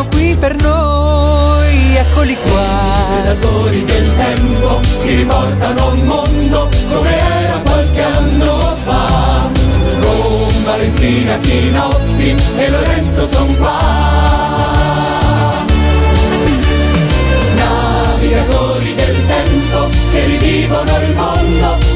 racconteranno qui per noi. Eccoli qua. Predatori del tempo che riportano un mondo come era qualche anno fa. Con Valentina Chinotti e Lorenzo son qua. Navigatori del tempo che rivivono il mondo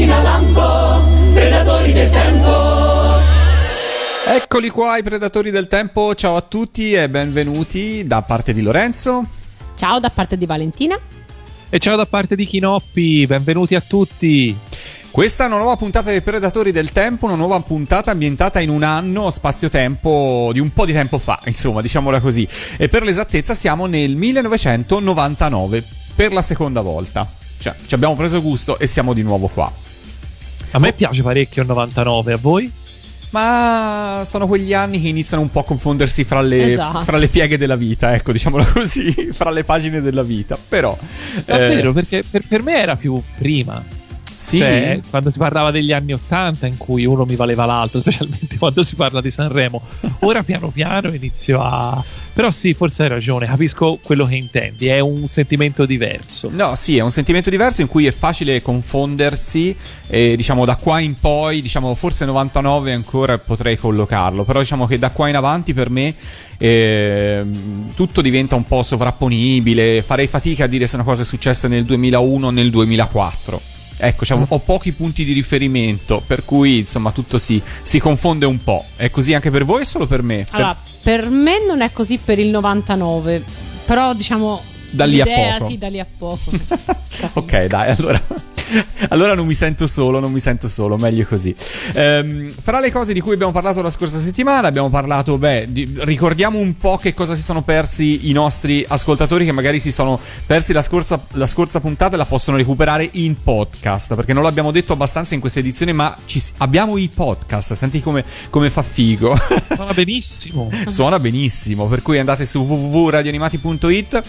macchina lampo, predatori del tempo. Eccoli qua i predatori del tempo, ciao a tutti e benvenuti da parte di Lorenzo. Ciao da parte di Valentina. E ciao da parte di Chinoppi, benvenuti a tutti. Questa è una nuova puntata dei Predatori del Tempo, una nuova puntata ambientata in un anno spazio-tempo di un po' di tempo fa, insomma, diciamola così. E per l'esattezza siamo nel 1999, per la seconda volta. Cioè, ci abbiamo preso gusto e siamo di nuovo qua. A me piace parecchio il 99, a voi? Ma sono quegli anni che iniziano un po' a confondersi fra le, Esatto. fra le pieghe della vita, ecco, diciamola così, fra le pagine della vita. Però... eh, Davvero, perché per, per me era più prima. Sì, Cioè, quando si parlava degli anni 80 in cui uno mi valeva l'altro, specialmente quando si parla di Sanremo. Ora piano piano inizio a... Però sì, forse hai ragione, capisco quello che intendi, è un sentimento diverso. No, sì, è un sentimento diverso in cui è facile confondersi e diciamo da qua in poi, diciamo forse 99 ancora potrei collocarlo, però diciamo che da qua in avanti per me ehm, tutto diventa un po' sovrapponibile, farei fatica a dire se una cosa è successa nel 2001 o nel 2004. Ecco, diciamo, ho pochi punti di riferimento, per cui insomma tutto si, si confonde un po'. È così anche per voi o solo per me? Per- Allora, per me non è così per il 99, però diciamo Da lì a poco. Sì, da lì a poco. ok, dai, allora. Allora non mi sento solo, non mi sento solo, meglio così. Ehm, fra le cose di cui abbiamo parlato la scorsa settimana, abbiamo parlato, beh, di- ricordiamo un po' che cosa si sono persi i nostri ascoltatori che magari si sono persi la scorsa, la scorsa puntata e la possono recuperare in podcast, perché non l'abbiamo detto abbastanza in questa edizione, ma ci- abbiamo i podcast, senti come, come fa figo. Suona benissimo. Suona benissimo, per cui andate su www.radioanimati.it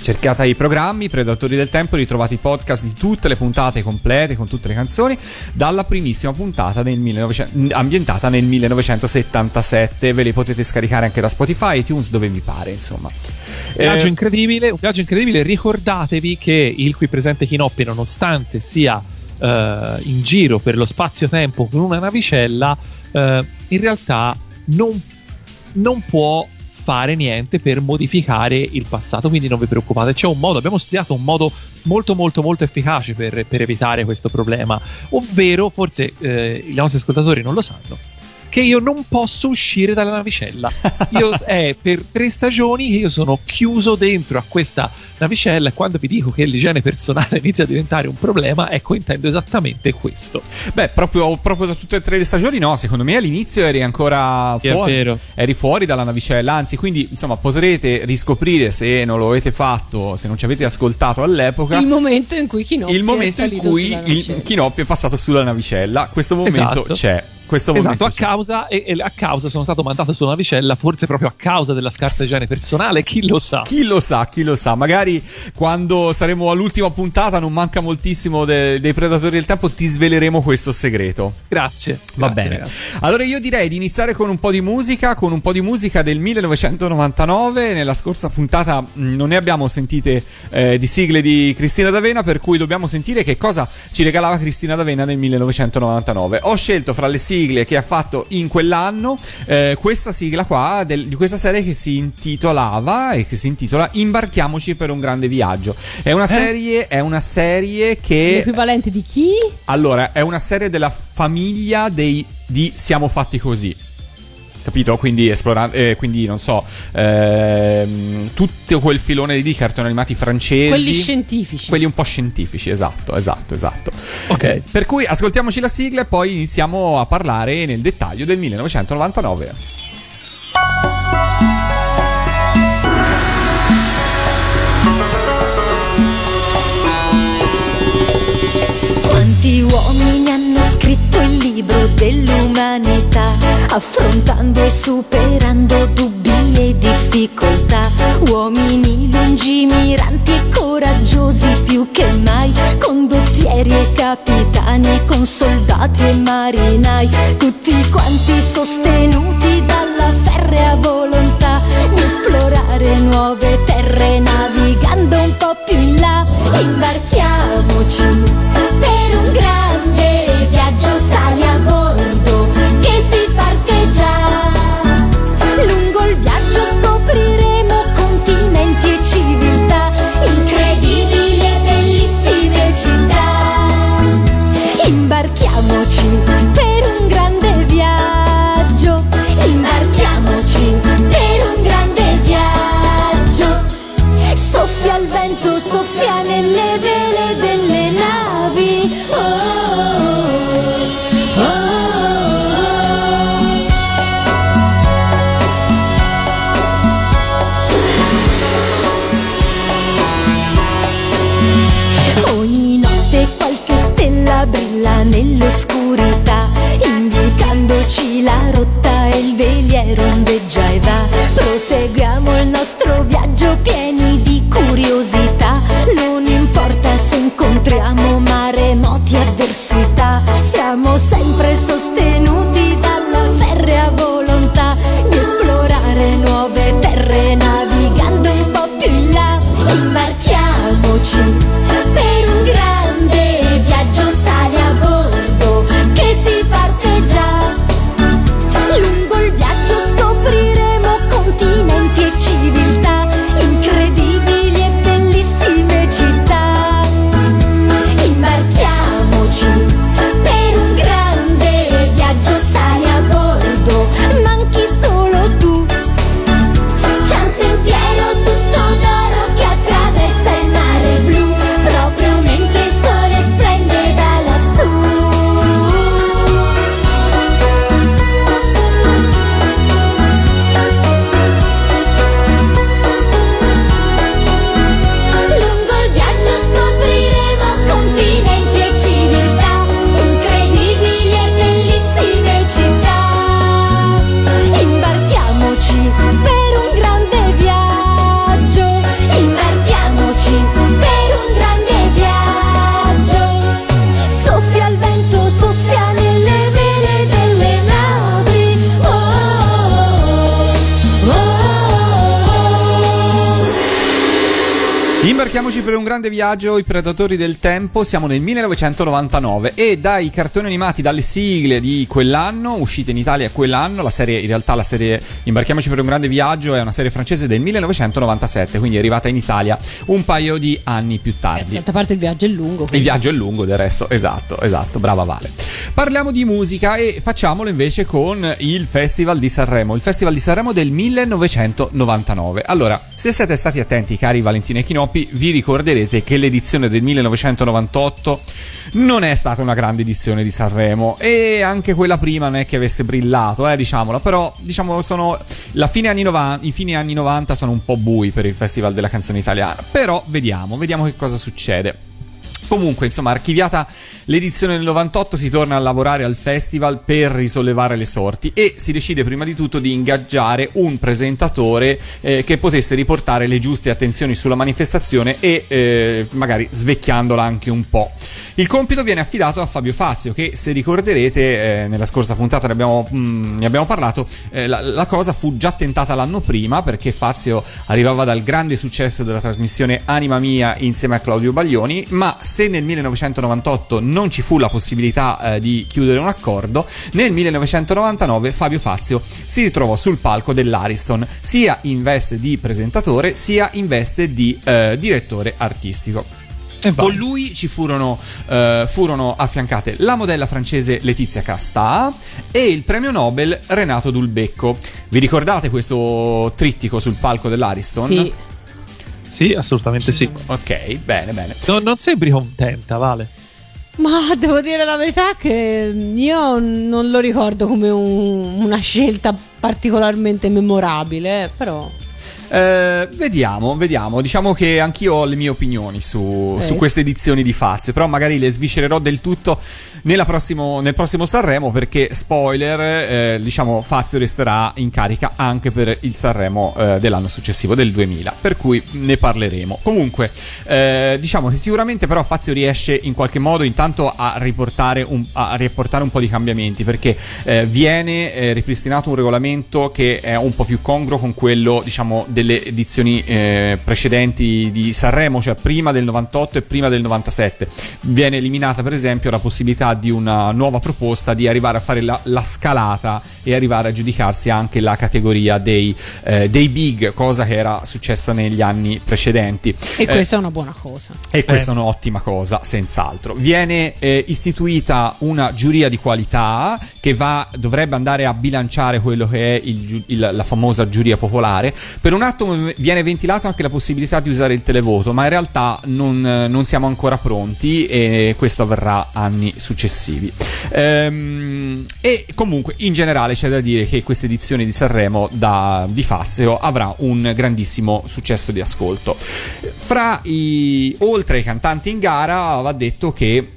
Cercate i programmi, Predatori del Tempo, ritrovate i podcast di tutte le puntate complete con tutte le canzoni, dalla primissima puntata del 1900 ambientata nel 1977. Ve le potete scaricare anche da Spotify, iTunes, dove vi pare, insomma. Un viaggio Eh, incredibile, un viaggio incredibile. Ricordatevi che il qui presente Chinoppi, nonostante sia eh, in giro per lo spazio-tempo con una navicella, eh, in realtà non, non può fare niente per modificare il passato, quindi non vi preoccupate. C'è un modo, abbiamo studiato un modo molto molto molto efficace per, per evitare questo problema, ovvero, forse eh, i nostri ascoltatori non lo sanno, che io non posso uscire dalla navicella. Io, è per tre stagioni che io sono chiuso dentro a questa navicella e quando vi dico che l'igiene personale inizia a diventare un problema, ecco, intendo esattamente questo. Beh, proprio, proprio da tutte e tre le stagioni, no. Secondo me all'inizio eri ancora fuori. vero. Eri fuori dalla navicella. Anzi, quindi, insomma, potrete riscoprire se non lo avete fatto, se non ci avete ascoltato all'epoca. il momento in cui Chinoppi il momento è in cui il. Chinoppi è passato sulla navicella. Questo momento Esatto. c'è. Questo Esatto, momento a c'è. causa, e, e a causa sono stato mandato sulla navicella, forse proprio a causa della scarsa igiene personale, chi lo sa. Chi lo sa, chi lo sa. Magari quando saremo all'ultima puntata, non manca moltissimo de- dei Predatori del Tempo, ti sveleremo questo segreto. Grazie. Va grazie, bene. ragazzi. Allora io direi di iniziare con un po' di musica, con un po' di musica del 1999. Nella scorsa puntata mh, non ne abbiamo sentite eh, di sigle di Cristina D'Avena, per cui dobbiamo sentire che cosa ci regalava Cristina D'Avena nel 1999. Ho scelto fra le sigle sigle che ha fatto in quell'anno eh, questa sigla qua del- di questa serie che si intitolava e che si intitola Imbarchiamoci per un grande viaggio. È una serie, è una serie che L'equivalente di chi? allora, è una serie della famiglia dei di Siamo fatti così. Capito? Quindi esplorando, eh, quindi non so, ehm, tutto quel filone di cartoni animati francesi. Quelli scientifici. Quelli un po' scientifici, esatto, esatto, esatto. Ok. Eh, per cui ascoltiamoci la sigla e poi iniziamo a parlare nel dettaglio del 1999. Quanti uomini hanno scritto libro dell'umanità, affrontando e superando dubbi e difficoltà. Uomini lungimiranti coraggiosi più che mai, condottieri e capitani, con soldati e marinai, tutti quanti sostenuti dalla ferrea volontà di esplorare nuove terre, navigando un po' più in là. Imbarchiamoci nostro viaggio Imbarchiamoci per un grande viaggio, i predatori del tempo, siamo nel 1999 e dai cartoni animati, dalle sigle di quell'anno, uscite in Italia quell'anno, la serie, in realtà la serie Imbarchiamoci per un grande viaggio è una serie francese del 1997, quindi è arrivata in Italia un paio di anni più tardi. D'altra parte il viaggio è lungo. Il viaggio è lungo del resto, esatto, esatto, brava Vale. Parliamo di musica e facciamolo invece con il Festival di Sanremo, il Festival di Sanremo del 1999. Allora, se siete stati attenti, cari Valentino e Chinoppi, vi ricorderete che l'edizione del 1998 non è stata una grande edizione di Sanremo e anche quella prima non è che avesse brillato, eh, diciamolo, però diciamo sono la fine anni 90, i fine anni 90 sono un po' bui per il Festival della canzone italiana, però vediamo, vediamo che cosa succede. Comunque, insomma, archiviata l'edizione del 98, si torna a lavorare al festival per risollevare le sorti e si decide prima di tutto di ingaggiare un presentatore eh, che potesse riportare le giuste attenzioni sulla manifestazione e eh, magari svecchiandola anche un po'. Il compito viene affidato a Fabio Fazio, che se ricorderete, eh, nella scorsa puntata ne abbiamo, mm, ne abbiamo parlato, eh, la, la cosa fu già tentata l'anno prima perché Fazio arrivava dal grande successo della trasmissione Anima Mia insieme a Claudio Baglioni, ma se nel 1998 non ci fu la possibilità eh, di chiudere un accordo, nel 1999 Fabio Fazio si ritrovò sul palco dell'Ariston, sia in veste di presentatore sia in veste di eh, direttore artistico. E. Con lui ci furono, eh, furono affiancate la modella francese Letizia Casta e il premio Nobel Renato Dulbecco. Vi ricordate questo trittico sul palco dell'Ariston? Sì. Sì, assolutamente sì. Ok, bene, bene. No- non sembri contenta, Vale. Ma devo dire la verità che io non lo ricordo come un- una scelta particolarmente memorabile, però... Eh, vediamo, vediamo. Diciamo che anch'io ho le mie opinioni su, Eh. su queste edizioni di Fazio, però magari le sviscererò del tutto nella prossimo- nel prossimo Sanremo perché, spoiler, eh, diciamo Fazio resterà in carica anche per il Sanremo eh, dell'anno successivo, del 2000, per cui ne parleremo. Comunque, eh, diciamo che sicuramente però Fazio riesce in qualche modo intanto a riportare un, a riportare un po' di cambiamenti perché viene ripristinato un regolamento che è un po' più congruo con quello, diciamo, delle edizioni eh, precedenti di Sanremo, cioè prima del 98 e prima del 97. Viene eliminata, per esempio, la possibilità di una nuova proposta di arrivare a fare la, la scalata e arrivare a giudicarsi anche la categoria dei, eh, dei big, cosa che era successa negli anni precedenti. E Eh, questa è una buona cosa. e questa è un'ottima cosa, senz'altro. Viene eh, istituita una giuria di qualità che va, dovrebbe andare a bilanciare quello che è il il- la famosa giuria popolare. Per un attimo viene ventilata anche la possibilità di usare il televoto, ma in realtà non, eh, non siamo ancora pronti e questo avverrà anni successivi. Ehm, e comunque in generale c'è da dire che questa edizione di Sanremo da, di Fazio avrà un grandissimo successo di ascolto. Fra i oltre ai cantanti in gara va detto che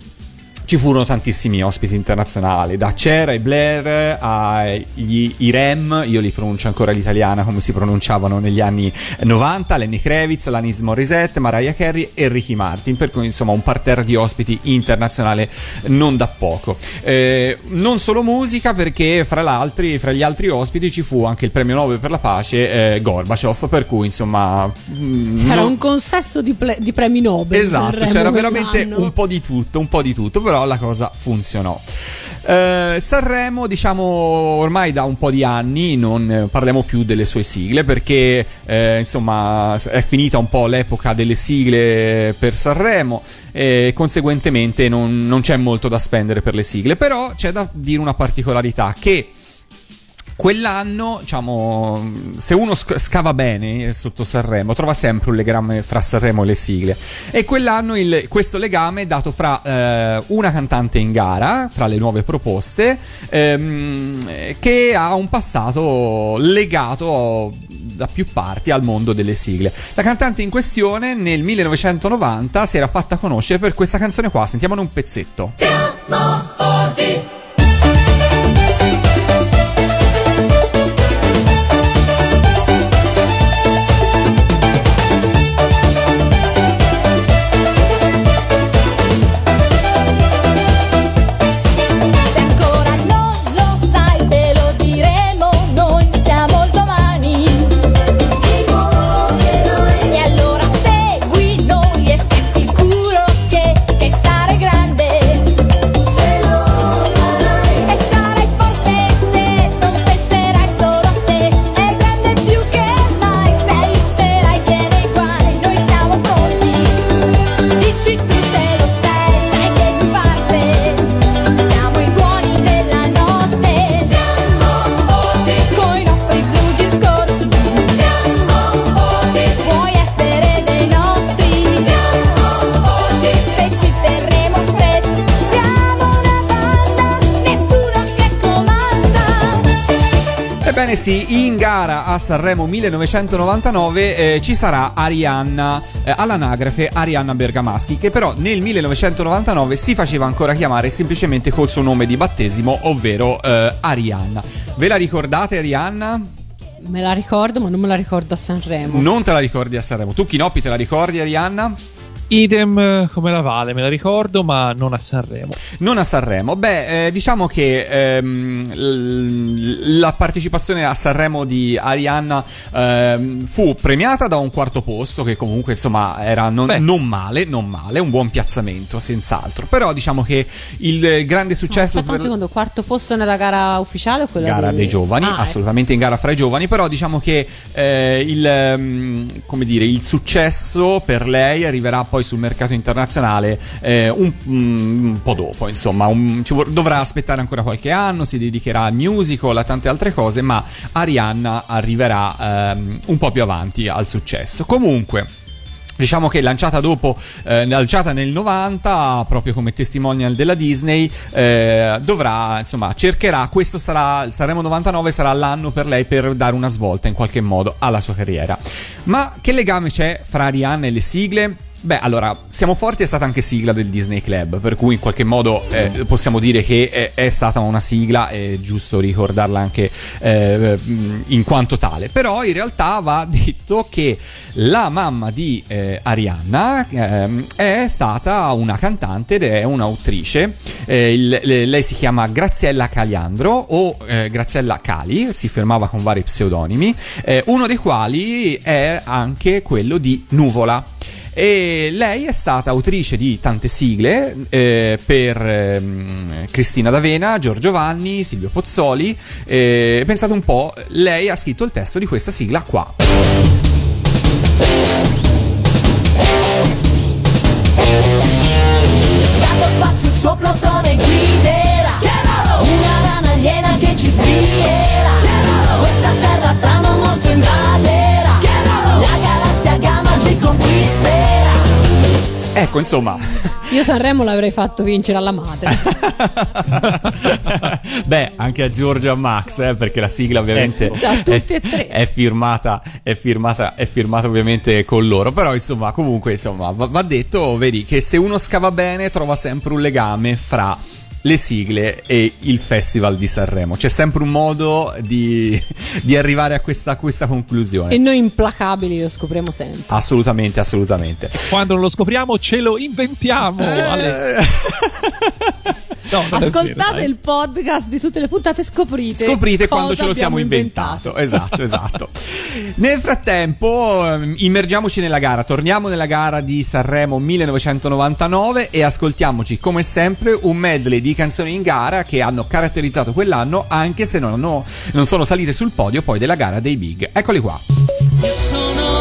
ci furono tantissimi ospiti internazionali, da Cher ai Blair agli i Rem, io li pronuncio ancora l'italiana come si pronunciavano negli anni 90, Lenny Kravitz, Alanis Morissette, Mariah Carey e Ricky Martin, per cui insomma un parterre di ospiti internazionale non da poco. Eh, non solo musica perché fra, fra gli altri ospiti ci fu anche il premio Nobel per la pace eh, Gorbaciov, per cui insomma... mm, C'era non- un consesso di, ple- di premi Nobel. Esatto, c'era veramente un po' di tutto, un po' di tutto, però la cosa funzionò. Eh, Sanremo, diciamo, ormai da un po' di anni non eh, parliamo più delle sue sigle perché, eh, insomma, è finita un po' l'epoca delle sigle per Sanremo e conseguentemente non, non c'è molto da spendere per le sigle. Però c'è da dire una particolarità che quell'anno, diciamo, se uno sc- scava bene sotto Sanremo, trova sempre un legame fra Sanremo e le sigle. E quell'anno il- questo legame è dato fra eh, una cantante in gara, fra le nuove proposte, ehm, che ha un passato legato da più parti al mondo delle sigle. La cantante in questione nel 1990 si era fatta conoscere per questa canzone qua, sentiamone un pezzetto. Se Sì, in gara a Sanremo 1999 eh, ci sarà Arianna, eh, all'anagrafe Arianna Bergamaschi, che però nel 1999 si faceva ancora chiamare semplicemente col suo nome di battesimo, ovvero eh, Arianna. Ve la ricordate Arianna? Me la ricordo, ma non me la ricordo a Sanremo. Non te la ricordi a Sanremo. Tu Chinoppi te la ricordi Arianna? Idem eh, come la Vale, me la ricordo, ma non a Sanremo. Non a Sanremo. Beh, eh, diciamo che ehm, l- la partecipazione a Sanremo di Arianna ehm, fu premiata da un quarto posto, che comunque insomma era non, non male, non male, un buon piazzamento, senz'altro. Però diciamo che il grande successo Aspetta un per secondo, quarto posto nella gara ufficiale o quella gara dei, dei giovani, Ah, ecco. assolutamente in gara fra i giovani, però diciamo che eh, il, ehm, come dire, il successo per lei arriverà poi sul mercato internazionale eh, un, un po' dopo, insomma, un- vor- dovrà aspettare ancora qualche anno, si dedicherà al musical, a tante altre cose, ma Arianna arriverà ehm, un po' più avanti al successo. Comunque, Diciamo che lanciata dopo, eh, lanciata nel 90, proprio come testimonial della Disney, eh, dovrà, insomma, cercherà, questo sarà, il Sanremo 99 sarà l'anno per lei per dare una svolta in qualche modo alla sua carriera. Ma che legame c'è fra Arianna e le sigle? Beh, allora, Siamo Forti è stata anche sigla del Disney Club, per cui in qualche modo eh, possiamo dire che è, è stata una sigla, è giusto ricordarla anche eh, in quanto tale. Però in realtà va detto che la mamma di eh, Arianna ehm, è stata una cantante ed è un'autrice. Eh, il- le- lei si chiama Graziella Caliandro o eh, Graziella Cali, si fermava con vari pseudonimi, eh, uno dei quali è anche quello di Nuvola. E lei è stata autrice di tante sigle eh, per ehm, Cristina D'Avena, Giorgio Vanni, Silvio Pozzoli. E pensate un po', lei ha scritto il testo di questa sigla qua. Suo plotone guiderà Una rana aliena che ci spierà Ecco, insomma, Io Sanremo l'avrei fatto vincere alla madre. beh, anche a Giorgio e a Max, eh, perché la sigla ovviamente Ecco. È, e tre. è firmata, è firmata, è firmata ovviamente con loro. Però, insomma, comunque, insomma, va, va detto, vedi, che se uno scava bene trova sempre un legame fra le sigle e il festival di Sanremo. C'è sempre un modo di, di arrivare a questa, a questa conclusione. e noi implacabili lo scopriamo sempre. Assolutamente, assolutamente. Quando non lo scopriamo, ce lo inventiamo. Ale. Eh, No, Ascoltate vero, il podcast di tutte le puntate e scoprite. Scoprite quando ce lo siamo abbiamo inventato. Esatto, esatto. Nel frattempo, ehm, immergiamoci nella gara. Torniamo nella gara di Sanremo 1999 e ascoltiamoci, come sempre, un medley di canzoni in gara che hanno caratterizzato quell'anno, anche se non, hanno- non sono salite sul podio poi della gara dei Big. Eccoli qua. Io sono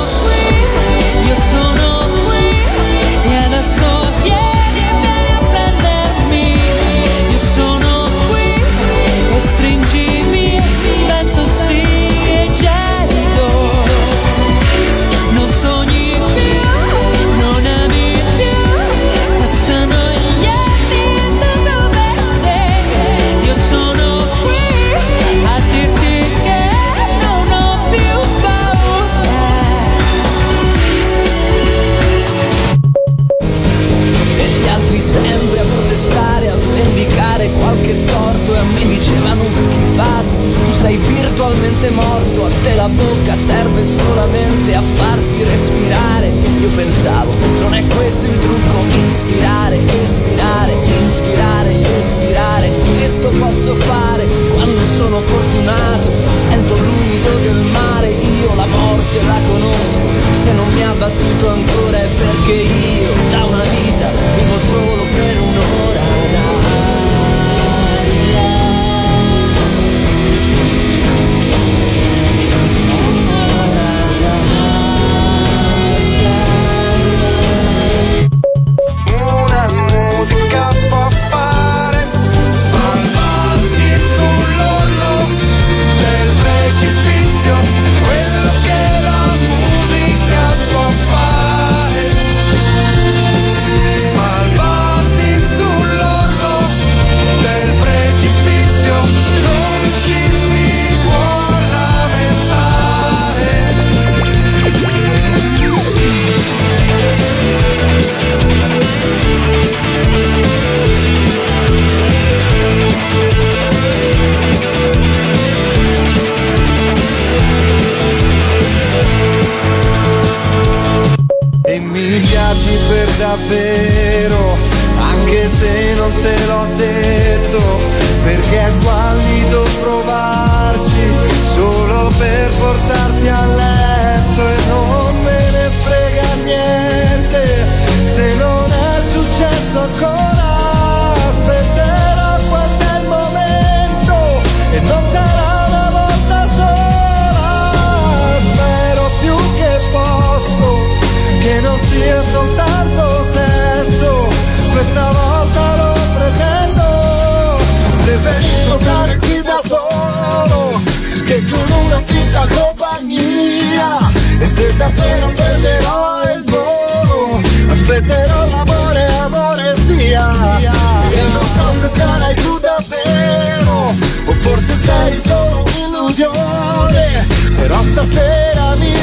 un'illusione. Però stasera mi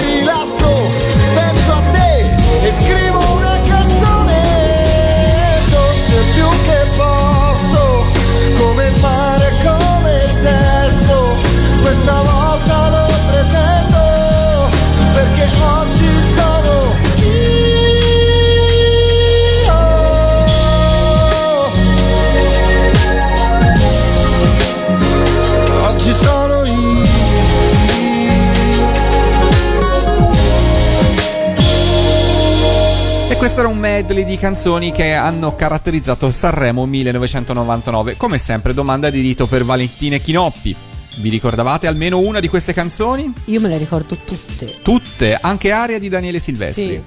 Questo era un medley di canzoni che hanno caratterizzato Sanremo 1999. Come sempre, domanda di rito per Valentina Chinoppi. Vi ricordavate almeno una di queste canzoni? Io me le ricordo tutte. Tutte, anche aria di Daniele Silvestri.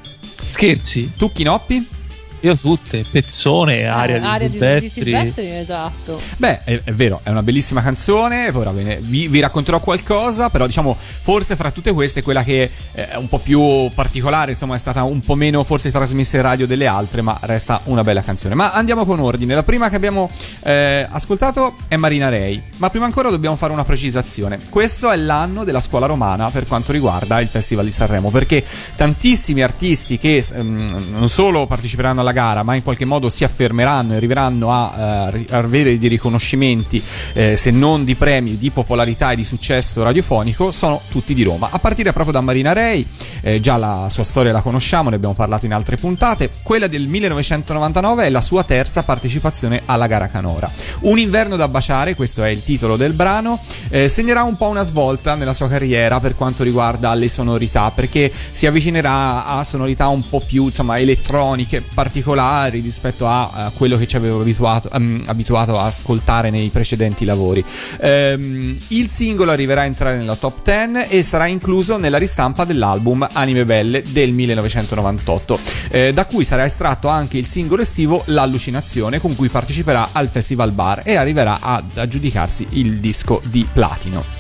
Scherzi? Tu Chinoppi? Io tutte, pezzone, aria, Eh, aria di Silvestri. di Silvestri, esatto. Beh, è, è vero, è una bellissima canzone. Ora ve ne- vi, vi racconterò qualcosa, però diciamo, forse fra tutte queste, quella che eh, è un po' più particolare, insomma, è stata un po' meno forse trasmessa in radio delle altre, ma resta una bella canzone. Ma andiamo con ordine. La prima che abbiamo eh, ascoltato è Marina Rei. Ma prima ancora dobbiamo fare una precisazione. Questo è l'anno della scuola romana per quanto riguarda il Festival di Sanremo, perché tantissimi artisti che ehm, non solo parteciperanno alla gara, ma in qualche modo si affermeranno e arriveranno a, eh, avere dei riconoscimenti, eh, se non di premi, di popolarità e di successo radiofonico, sono tutti di Roma. A partire proprio da Marina Rei, eh, già la sua storia la conosciamo, ne abbiamo parlato in altre puntate. Quella del 1999 è la sua terza partecipazione alla gara canora. Un inverno da baciare, questo è il titolo del brano, eh, segnerà un po' una svolta nella sua carriera per quanto riguarda le sonorità, perché si avvicinerà a sonorità un po' più insomma elettroniche, particolari rispetto a, a quello che ci avevo abituato, ehm, abituato a ascoltare nei precedenti lavori. Ehm, il singolo arriverà a entrare nella top 10 e sarà incluso nella ristampa dell'album Anime Belle del 1998, eh, da cui sarà estratto anche il singolo estivo L'allucinazione con cui parteciperà al Festival Bar e arriverà ad aggiudicarsi il disco di platino.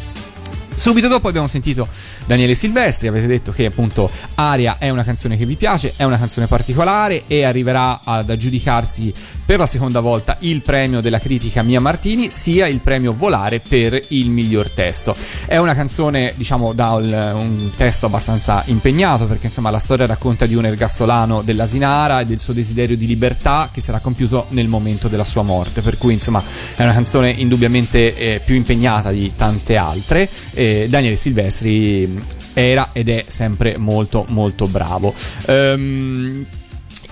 Subito dopo abbiamo sentito Daniele Silvestri, avete detto che appunto Aria è una canzone che vi piace, è una canzone particolare e arriverà ad aggiudicarsi per la seconda volta il premio della critica Mia Martini, sia il premio Volare per il miglior testo. È una canzone, diciamo, da un, testo abbastanza impegnato perché insomma la storia racconta di un ergastolano dell'Asinara e del suo desiderio di libertà che sarà compiuto nel momento della sua morte, per cui insomma è una canzone indubbiamente eh, più impegnata di tante altre. Eh, Daniele Silvestri era ed è sempre molto molto bravo. Ehm,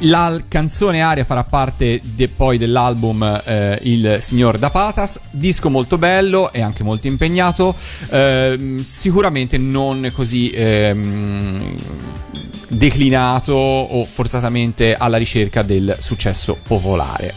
la canzone Aria farà parte de- poi dell'album eh, Il Signor da Patas, disco molto bello e anche molto impegnato, ehm, sicuramente non così ehm, declinato o forzatamente alla ricerca del successo popolare.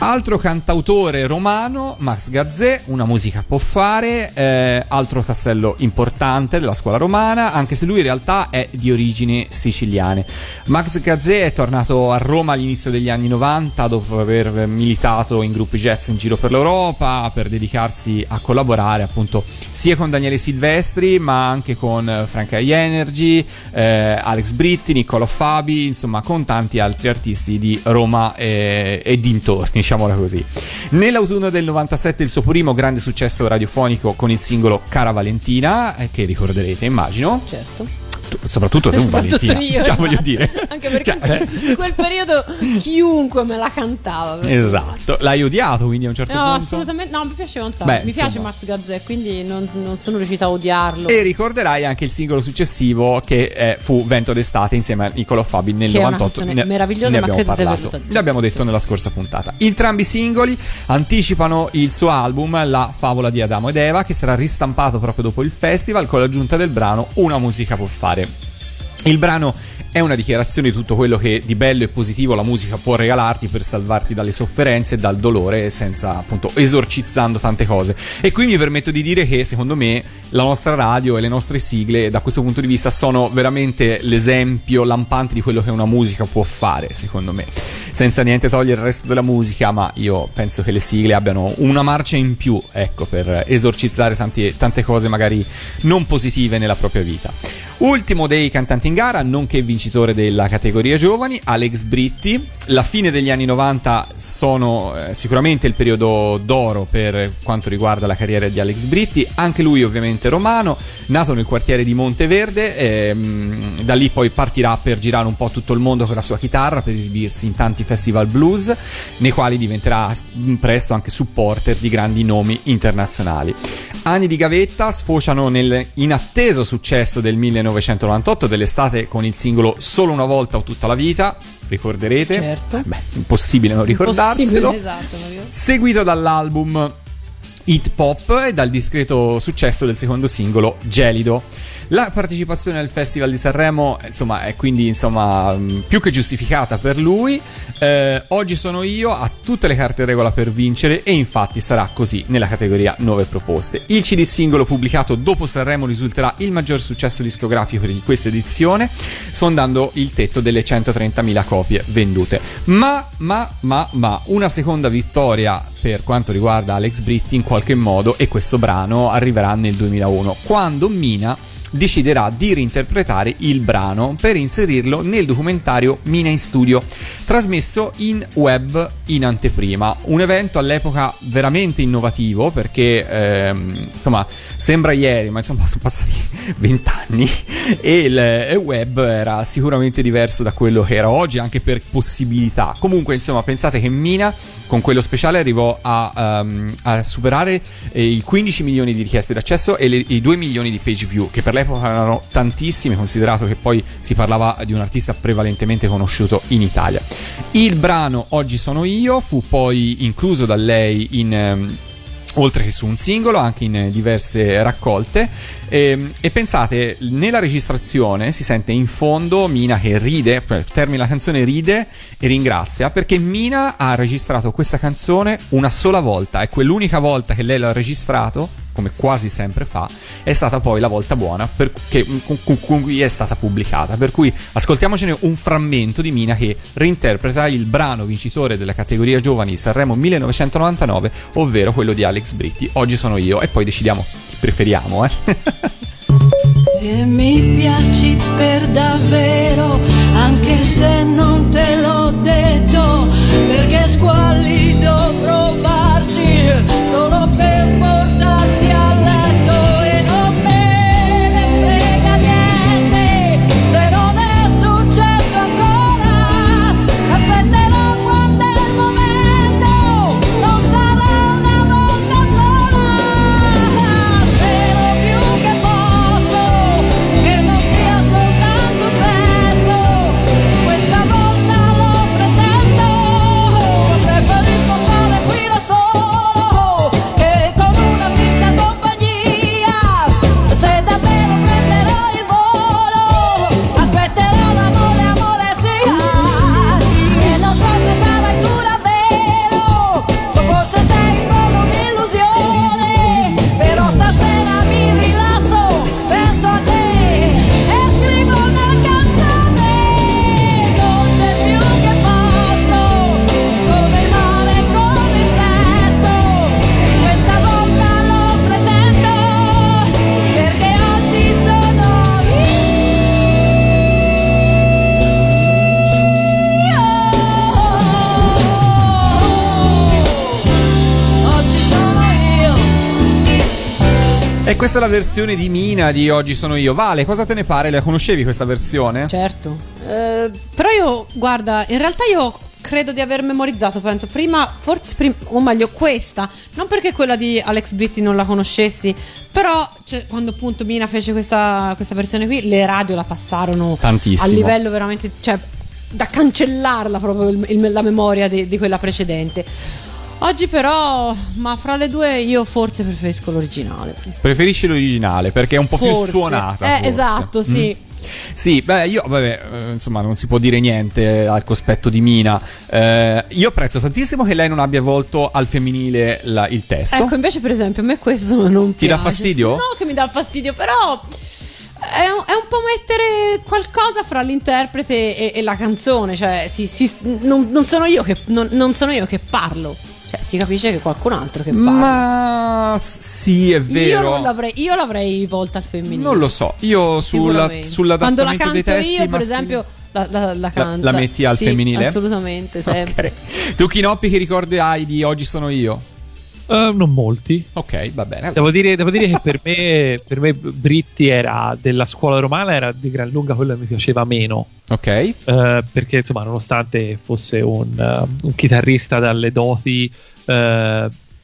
Altro cantautore romano, Max Gazzè, una musica può fare, eh, altro tassello importante della scuola romana, anche se lui in realtà è di origini siciliane. Max Gazzè è tornato a Roma all'inizio degli anni 90 dopo aver militato in gruppi jazz in giro per l'Europa per dedicarsi a collaborare appunto sia con Daniele Silvestri ma anche con eh, Frank High Energy, eh, Alex Britti, Niccolò Fabi, insomma con tanti altri artisti di Roma e, e dintorni diciamola così. Nell'autunno del 97 il suo primo grande successo radiofonico con il singolo Cara Valentina, eh, che ricorderete immagino. Certo. Tu- soprattutto tu, Soprattutto Valentina. io, Cioè, esatto. voglio dire. Anche perché Cioè, in quel periodo chiunque me la cantava. Esatto, l'hai odiato quindi a un certo No, punto. assolutamente no, mi piaceva un sacco. Beh, mi piace insomma. Max Gazzè, quindi non, non sono riuscita a odiarlo. E ricorderai anche il singolo successivo che eh, fu Vento d'estate insieme a Nicolò Fabi nel Che è una 98. canzone meravigliosa, ne ma abbiamo credo di parlato. detto. L'abbiamo detto nella scorsa puntata. Entrambi i singoli anticipano il suo album La favola di Adamo ed Eva che sarà ristampato proprio dopo il festival con l'aggiunta del brano Una musica può fare. Il brano è una dichiarazione di tutto quello che di bello e positivo la musica può regalarti per salvarti dalle sofferenze e dal dolore senza appunto esorcizzando tante cose. E qui mi permetto di dire che secondo me la nostra radio e le nostre sigle da questo punto di vista sono veramente l'esempio lampante di quello che una musica può fare, secondo me. Senza niente togliere il resto della musica, ma io penso che le sigle abbiano una marcia in più, ecco, per esorcizzare tanti- tante cose magari non positive nella propria vita. Ultimo dei cantanti in gara, nonché vincitore della categoria giovani, Alex Britti. La fine degli anni 90 sono eh, sicuramente il periodo d'oro per quanto riguarda la carriera di Alex Britti, anche lui ovviamente romano, nato nel quartiere di Monteverde, ehm, da lì poi partirà per girare un po' tutto il mondo con la sua chitarra, per esibirsi in tanti festival blues, nei quali diventerà presto anche supporter di grandi nomi internazionali. Anni di gavetta sfociano nel inatteso successo del 1998 dell'estate con il singolo Solo una volta o tutta la vita, ricorderete? Certo. Beh, impossibile non ricordarselo. Impossibile, esatto. Seguito dall'album Hit Pop e dal discreto successo del secondo singolo Gelido. La partecipazione al Festival di Sanremo, insomma, è quindi insomma, mh, più che giustificata per lui. Eh, oggi sono io, ha tutte le carte regola per vincere e infatti sarà così nella categoria 9 proposte. Il CD singolo pubblicato dopo Sanremo risulterà il maggior successo discografico di questa edizione, sfondando il tetto delle 130.000 copie vendute. Ma, ma, ma, ma, una seconda vittoria per quanto riguarda Alex Britti in qualche modo e questo brano arriverà nel 2001, quando Mina deciderà di reinterpretare il brano per inserirlo nel documentario Mina in Studio, trasmesso in web in anteprima. Un evento all'epoca veramente innovativo perché ehm, insomma sembra ieri, ma insomma sono passati vent'anni e il web era sicuramente diverso da quello che era oggi anche per possibilità. Comunque insomma pensate che Mina con quello speciale arrivò a, ehm, a superare eh, i 15 milioni di richieste d'accesso e le- i 2 milioni di page view, che per l'epoca erano tantissime, considerato che poi si parlava di un artista prevalentemente conosciuto in Italia. Il brano Oggi sono io fu poi incluso da lei in... ehm, oltre che su un singolo, anche in diverse raccolte. Ehm, E, pensate, nella registrazione si sente in fondo Mina che ride, termina la canzone ride e ringrazia perché Mina ha registrato questa canzone una sola volta e quell'unica volta che lei l'ha registrato, come quasi sempre fa, è stata poi la volta buona per, che, con, con- con cui è stata pubblicata. Per cui ascoltiamocene un frammento di Mina che reinterpreta il brano vincitore della categoria giovani Sanremo 1999, ovvero quello di Alex Britti. Oggi sono io e poi decidiamo chi preferiamo, eh. E mi piaci per davvero, anche se non te l'ho detto, perché squallido provarci solo E questa è la versione di Mina di Oggi sono io. Vale, cosa te ne pare? La conoscevi questa versione? Certo. Eh, però io, guarda, in realtà io credo di aver memorizzato, penso, prima, forse prima, o meglio questa, non perché quella di Alex Britti non la conoscessi, però cioè, quando appunto Mina fece questa, questa versione qui, le radio la passarono Tantissimo. a livello veramente, cioè, da cancellarla proprio il- il- la memoria di, di quella precedente. Oggi però, ma fra le due io forse preferisco l'originale. Preferisci l'originale perché è un po' Forse. più suonata. Eh, forse. esatto, sì. Mm. Sì, beh, io, vabbè, eh, insomma, non si può dire niente al cospetto di Mina. Eh, io apprezzo tantissimo che lei non abbia volto al femminile la- il testo. Ecco, invece, per esempio, a me questo non Ti dà piace. fastidio? No, che mi dà fastidio, però. È un, è un po' mettere qualcosa fra l'interprete e, e la canzone. Cioè, si- si- non, non sono io che, non, non sono io che parlo. Cioè, si capisce che è qualcun altro che parla. Ma sì, è io, vero. non l'avrei, io l'avrei volta al femminile. Non lo so. Io sulla, sull'adattamento Quando la canto dei testi io, per maschili- esempio, la, la, la canto. la metti al Sì, femminile? Assolutamente, sempre. Ok. Tu Chinoppi che ricordi hai di Oggi sono io? Eh, non molti. Ok, va bene. Devo dire, devo dire che per me, per me Britti era della scuola romana, era di gran lunga quello che mi piaceva meno. Ok. Eh, perché insomma, nonostante fosse un, eh, un chitarrista dalle doti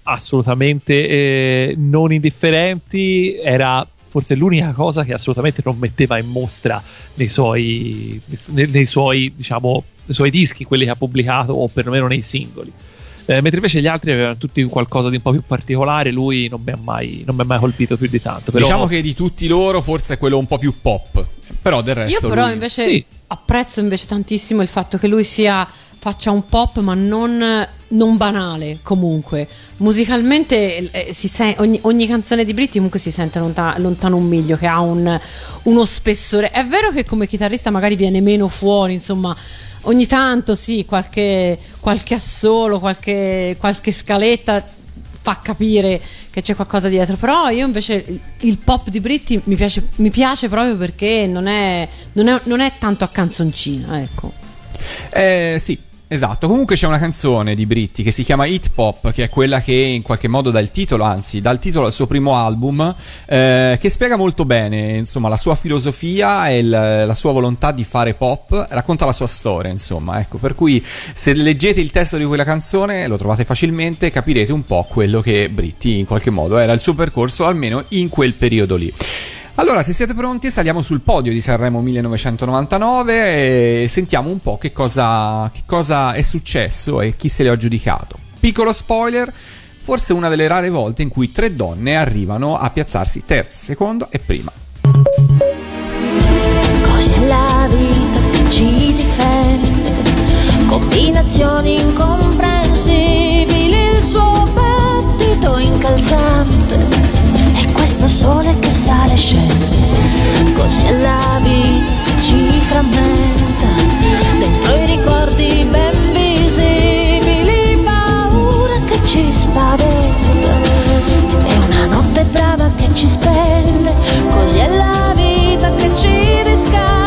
assolutamente non indifferenti, era forse l'unica cosa che assolutamente non metteva in mostra nei suoi, nei, nei suoi, diciamo, nei suoi dischi, quelli che ha pubblicato, o perlomeno nei singoli. Eh, mentre invece gli altri avevano tutti qualcosa di un po' più particolare, lui non mi ha mai, non mi ha mai colpito più di tanto. Però, Diciamo che di tutti loro forse è quello un po' più pop. Però del Io resto però lui- invece Sì. apprezzo invece tantissimo il fatto che lui sia faccia un pop ma non, non banale comunque musicalmente eh, si sen- ogni, ogni canzone di Britti comunque si sente lonta- lontano un miglio che ha un- uno spessore è vero che come chitarrista magari viene meno fuori insomma ogni tanto sì qualche, qualche assolo qualche, qualche scaletta fa capire che c'è qualcosa dietro. Però io invece il, pop di Britti mi piace, mi piace proprio perché non è, non, è, non è tanto a canzoncina, ecco. Eh, sì, esatto. Comunque c'è una canzone di Britti che si chiama Hit Pop, che è quella che in qualche modo dà il titolo, anzi, dà il titolo al suo primo album, eh, che spiega molto bene, insomma, la sua filosofia e il- la sua volontà di fare pop, racconta la sua storia, insomma, ecco. Per cui se leggete il testo di quella canzone, lo trovate facilmente, capirete un po' quello che Britti in qualche modo era il suo percorso, almeno in quel periodo lì. Allora, se siete pronti, saliamo sul podio di Sanremo 1999 e sentiamo un po' che cosa, che cosa è successo e chi se le ha giudicato. Piccolo spoiler, forse una delle rare volte in cui tre donne arrivano a piazzarsi terza, seconda e prima. Cos'è la vita che ci difende? Combinazioni incomprensibili, il suo battito incalzante sole che sale e scende. Cos'è la vita ci frammenta dentro i ricordi ben visibili, paura che ci spaventa. È una notte brava che ci spende, così è la vita che ci riscatta.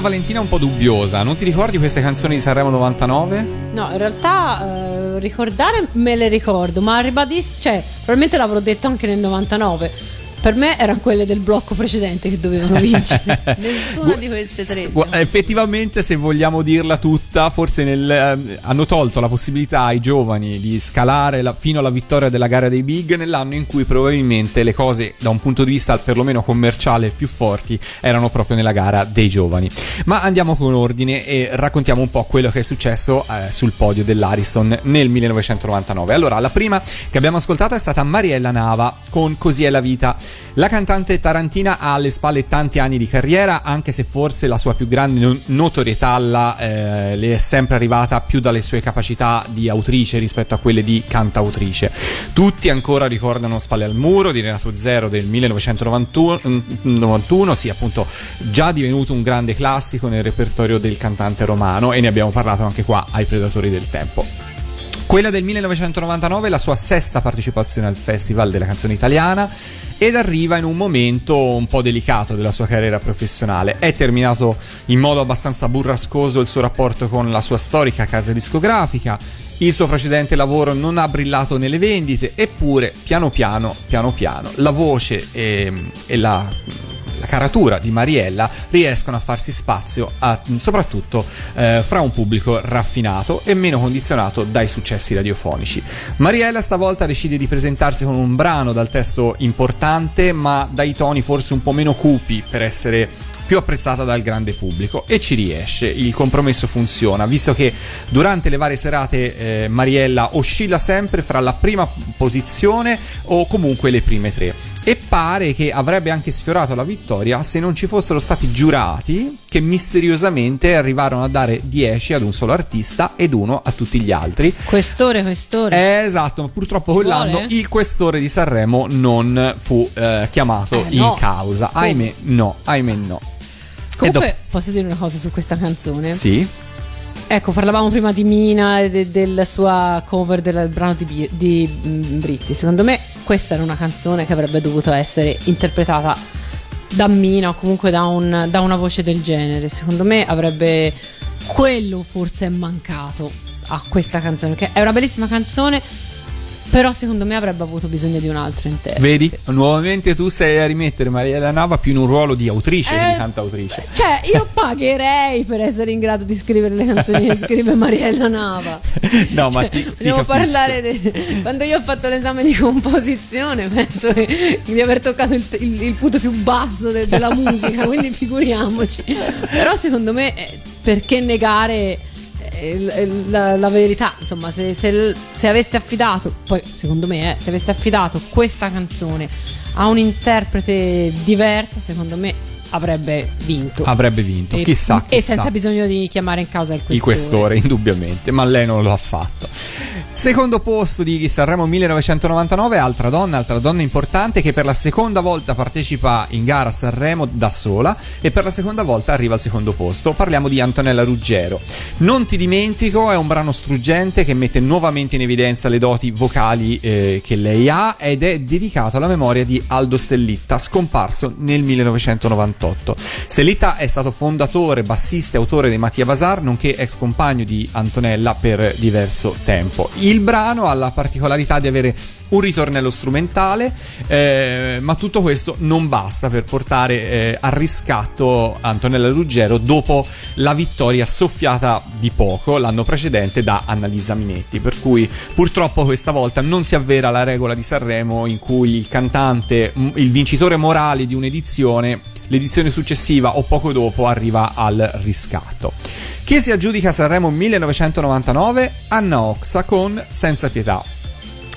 Valentina un po' dubbiosa. Non ti ricordi queste canzoni di Sanremo 99? No, in realtà eh, ricordare me le ricordo, ma ribadisco, cioè, probabilmente l'avrò detto anche nel 99. Per me erano quelle del blocco precedente che dovevano vincere. Nessuna di queste tre. Effettivamente, se vogliamo dirla tutta, forse nel, eh, hanno tolto la possibilità ai giovani di scalare la- fino alla vittoria della gara dei big nell'anno in cui probabilmente le cose, da un punto di vista perlomeno commerciale, più forti erano proprio nella gara dei giovani. Ma andiamo con ordine e raccontiamo un po' quello che è successo eh, sul podio dell'Ariston nel 1999. Allora, la prima che abbiamo ascoltato è stata Mariella Nava con Così è la vita. La cantante tarantina ha alle spalle tanti anni di carriera, anche se forse la sua più grande no- notorietà la, eh, le è sempre arrivata più dalle sue capacità di autrice rispetto a quelle di cantautrice. Tutti ancora ricordano Spalle al muro di Renato Zero del 1991, mm, 91, sì appunto già divenuto un grande classico nel repertorio del cantante romano e ne abbiamo parlato anche qua ai Predatori del Tempo. Quella del 1999 è la sua sesta partecipazione al Festival della canzone italiana ed arriva in un momento un po' delicato della sua carriera professionale. È terminato in modo abbastanza burrascoso il suo rapporto con la sua storica casa discografica. Il suo precedente lavoro non ha brillato nelle vendite, eppure piano piano, piano piano, la voce e, e la, la caratura di Mariella riescono a farsi spazio a- soprattutto eh, fra un pubblico raffinato e meno condizionato dai successi radiofonici. Mariella stavolta decide di presentarsi con un brano dal testo importante ma dai toni forse un po' meno cupi per essere più apprezzata dal grande pubblico e ci riesce, il compromesso funziona, visto che durante le varie serate eh, Mariella oscilla sempre fra la prima posizione o comunque le prime tre e pare che avrebbe anche sfiorato la vittoria se non ci fossero stati giurati che misteriosamente arrivarono a dare 10 ad un solo artista ed uno a tutti gli altri. Questore, questore. Eh, esatto, ma purtroppo quell'anno vuole? il questore di Sanremo non fu eh, chiamato Eh, in no. causa. Ahimè, no, ahimè no. Comunque, e posso dire una cosa su questa canzone? Sì, Ecco, parlavamo prima di Mina e de- della sua cover del brano di, Bi- di mm, Britti. Secondo me questa era una canzone che avrebbe dovuto essere interpretata da Mina o comunque da, un- da una voce del genere. Secondo me avrebbe quello forse è mancato a questa canzone, che è una bellissima canzone, però secondo me avrebbe avuto bisogno di un altro interprete. vedi? Nuovamente tu sei a rimettere Mariella Nava più in un ruolo di autrice che Eh, di cantautrice. Cioè, io pagherei per essere in grado di scrivere le canzoni che scrive Mariella Nava. No, ma Cioè, ti, ti capisco. parlare de- quando io ho fatto l'esame di composizione penso che- di aver toccato il, il- il punto più basso de- della musica quindi figuriamoci però secondo me eh, perché negare eh, la, la verità insomma se, se se avesse affidato poi secondo me eh, se avesse affidato questa canzone a un interprete diversa secondo me avrebbe vinto Avrebbe vinto, e, chissà, e chissà. senza bisogno di chiamare in causa il questore, Il questore, indubbiamente, ma lei non lo ha fatto. Secondo posto di Sanremo 1999, altra donna, altra donna importante che per la seconda volta partecipa in gara a Sanremo da sola e per la seconda volta arriva al secondo posto. Parliamo di Antonella Ruggero. Non ti dimentico, è un brano struggente che mette nuovamente in evidenza le doti vocali eh, che lei ha ed è dedicato alla memoria di Aldo Stellitta, scomparso nel 1998. Stellitta è stato fondatore, bassista e autore dei Mattia Bazar, nonché ex compagno di Antonella per diverso tempo. Il brano ha la particolarità di avere un ritornello strumentale, eh, ma tutto questo non basta per portare eh, a riscatto Antonella Ruggero dopo la vittoria soffiata di poco l'anno precedente da Annalisa Minetti. Per cui purtroppo questa volta non si avvera la regola di Sanremo in cui il cantante, il vincitore morale di un'edizione, l'edizione successiva o poco dopo arriva al riscatto. Chi si aggiudica Sanremo 1999? Anna Oxa con Senza Pietà.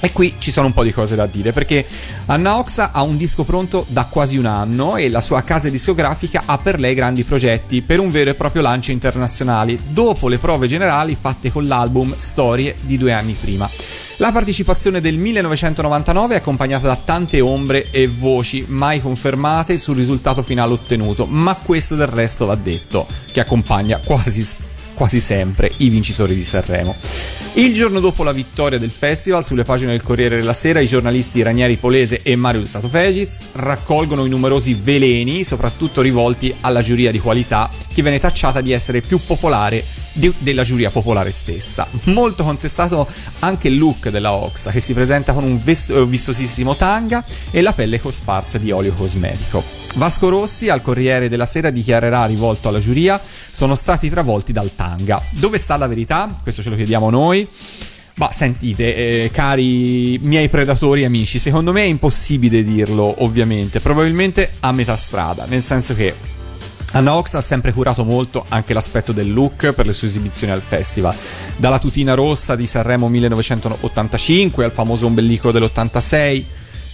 E qui ci sono un po' di cose da dire perché Anna Oxa ha un disco pronto da quasi un anno e la sua casa discografica ha per lei grandi progetti per un vero e proprio lancio internazionale dopo le prove generali fatte con l'album Storie di due anni prima. La partecipazione del 1999 è accompagnata da tante ombre e voci mai confermate sul risultato finale ottenuto, ma questo del resto va detto, che accompagna quasi quasi sempre i vincitori di Sanremo. Il giorno dopo la vittoria del festival, sulle pagine del Corriere della Sera, i giornalisti Ranieri Polese e Mario Stato Fegiz raccolgono i numerosi veleni, soprattutto rivolti alla giuria di qualità, che viene tacciata di essere più popolare di- della giuria popolare stessa. Molto contestato anche il look della Oxa, che si presenta con un vest- eh, vistosissimo tanga e la pelle cosparsa di olio cosmetico. Vasco Rossi al Corriere della Sera dichiarerà rivolto alla giuria: sono stati travolti dal tanga. Dove sta la verità? Questo ce lo chiediamo noi. Ma sentite, eh, cari miei predatori amici, secondo me è impossibile dirlo, ovviamente. Probabilmente a metà strada, nel senso che Anna Ox ha sempre curato molto anche l'aspetto del look per le sue esibizioni al festival. Dalla tutina rossa di Sanremo 1985 al famoso ombelico dell'86.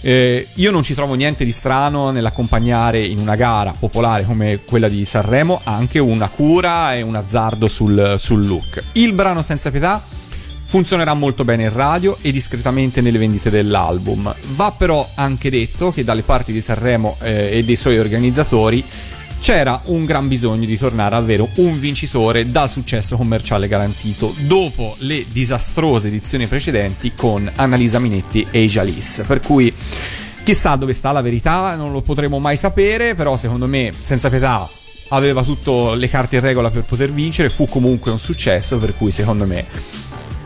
Eh, io non ci trovo niente di strano nell'accompagnare in una gara popolare come quella di Sanremo anche una cura e un azzardo sul, sul look. Il brano Senza Pietà funzionerà molto bene in radio e discretamente nelle vendite dell'album. Va però anche detto che dalle parti di Sanremo eh, e dei suoi organizzatori c'era un gran bisogno di tornare a avere un vincitore dal successo commerciale garantito dopo le disastrose edizioni precedenti con Annalisa Minetti e Jalis. Per cui chissà dove sta la verità, non lo potremo mai sapere, però secondo me senza pietà aveva tutte le carte in regola per poter vincere, fu comunque un successo, per cui secondo me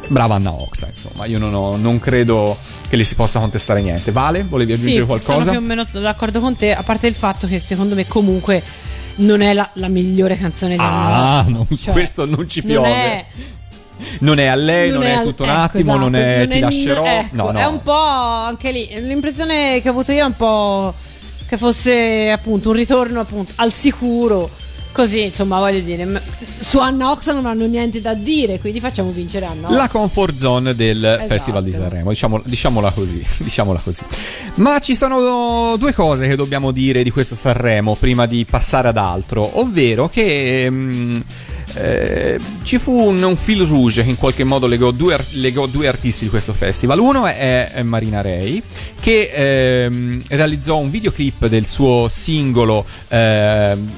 brava Anna Oxa, insomma, io non, ho- non credo che le si possa contestare niente. Vale, volevi aggiungere sì, qualcosa? Sono più o meno d'accordo con te, a parte il fatto che secondo me comunque non è la, la migliore canzone di Ah, non- Cioè, questo non ci non piove. è- Non è a lei, non, è, al- tutto un ecco, attimo, non esatto, è ti n- lascerò. ecco, no, no. È un po' anche lì. L'impressione che ho avuto io è un po' che fosse appunto un ritorno appunto al sicuro. Così, insomma, voglio dire, su Anna non hanno niente da dire, quindi facciamo vincere Anna. La comfort zone del Esatto. Festival di Sanremo, diciamo- diciamola così, diciamola così. Ma ci sono due cose che dobbiamo dire di questo Sanremo prima di passare ad altro, ovvero che mm, eh, ci fu un, un fil rouge che in qualche modo legò due, legò due artisti di questo festival. Uno è, è Marina Rey, che ehm, realizzò un videoclip del suo singolo ehm,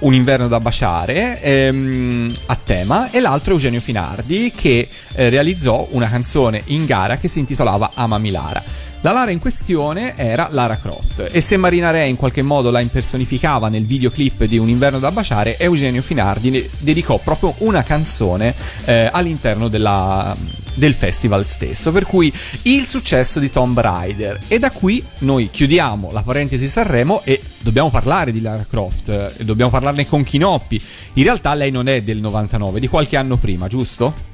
Un inverno da baciare ehm, a tema, e l'altro è Eugenio Finardi, che eh, realizzò una canzone in gara che si intitolava Amami Lara. La Lara in questione era Lara Croft e se Marina Re in qualche modo la impersonificava nel videoclip di Un inverno da baciare, Eugenio Finardi ne dedicò proprio una canzone eh, all'interno della- del festival stesso, per cui il successo di Tomb Raider. E da qui noi chiudiamo la parentesi Sanremo e dobbiamo parlare di Lara Croft, eh, dobbiamo parlarne con Chinoppi. In realtà lei non è del 99, di qualche anno prima, giusto?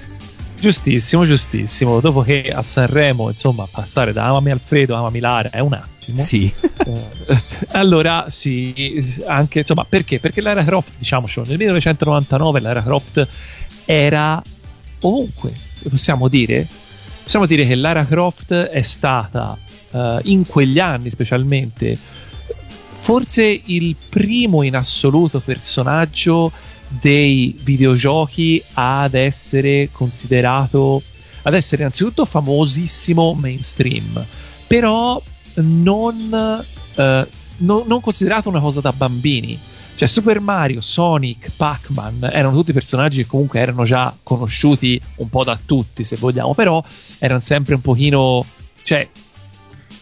Giustissimo, giustissimo. Dopo che a Sanremo, insomma, passare da Amami Alfredo a Amami Lara è un attimo. Sì. Eh, allora sì, anche insomma, perché? Perché Lara Croft, diciamocelo, nel 1999 Lara Croft era ovunque, possiamo dire. Possiamo dire che Lara Croft è stata eh, in quegli anni specialmente forse il primo in assoluto personaggio dei videogiochi ad essere considerato ad essere innanzitutto famosissimo mainstream però non, eh, no- non considerato una cosa da bambini. Cioè Super Mario, Sonic, Pac-Man erano tutti personaggi che comunque erano già conosciuti un po' da tutti se vogliamo però erano sempre un pochino cioè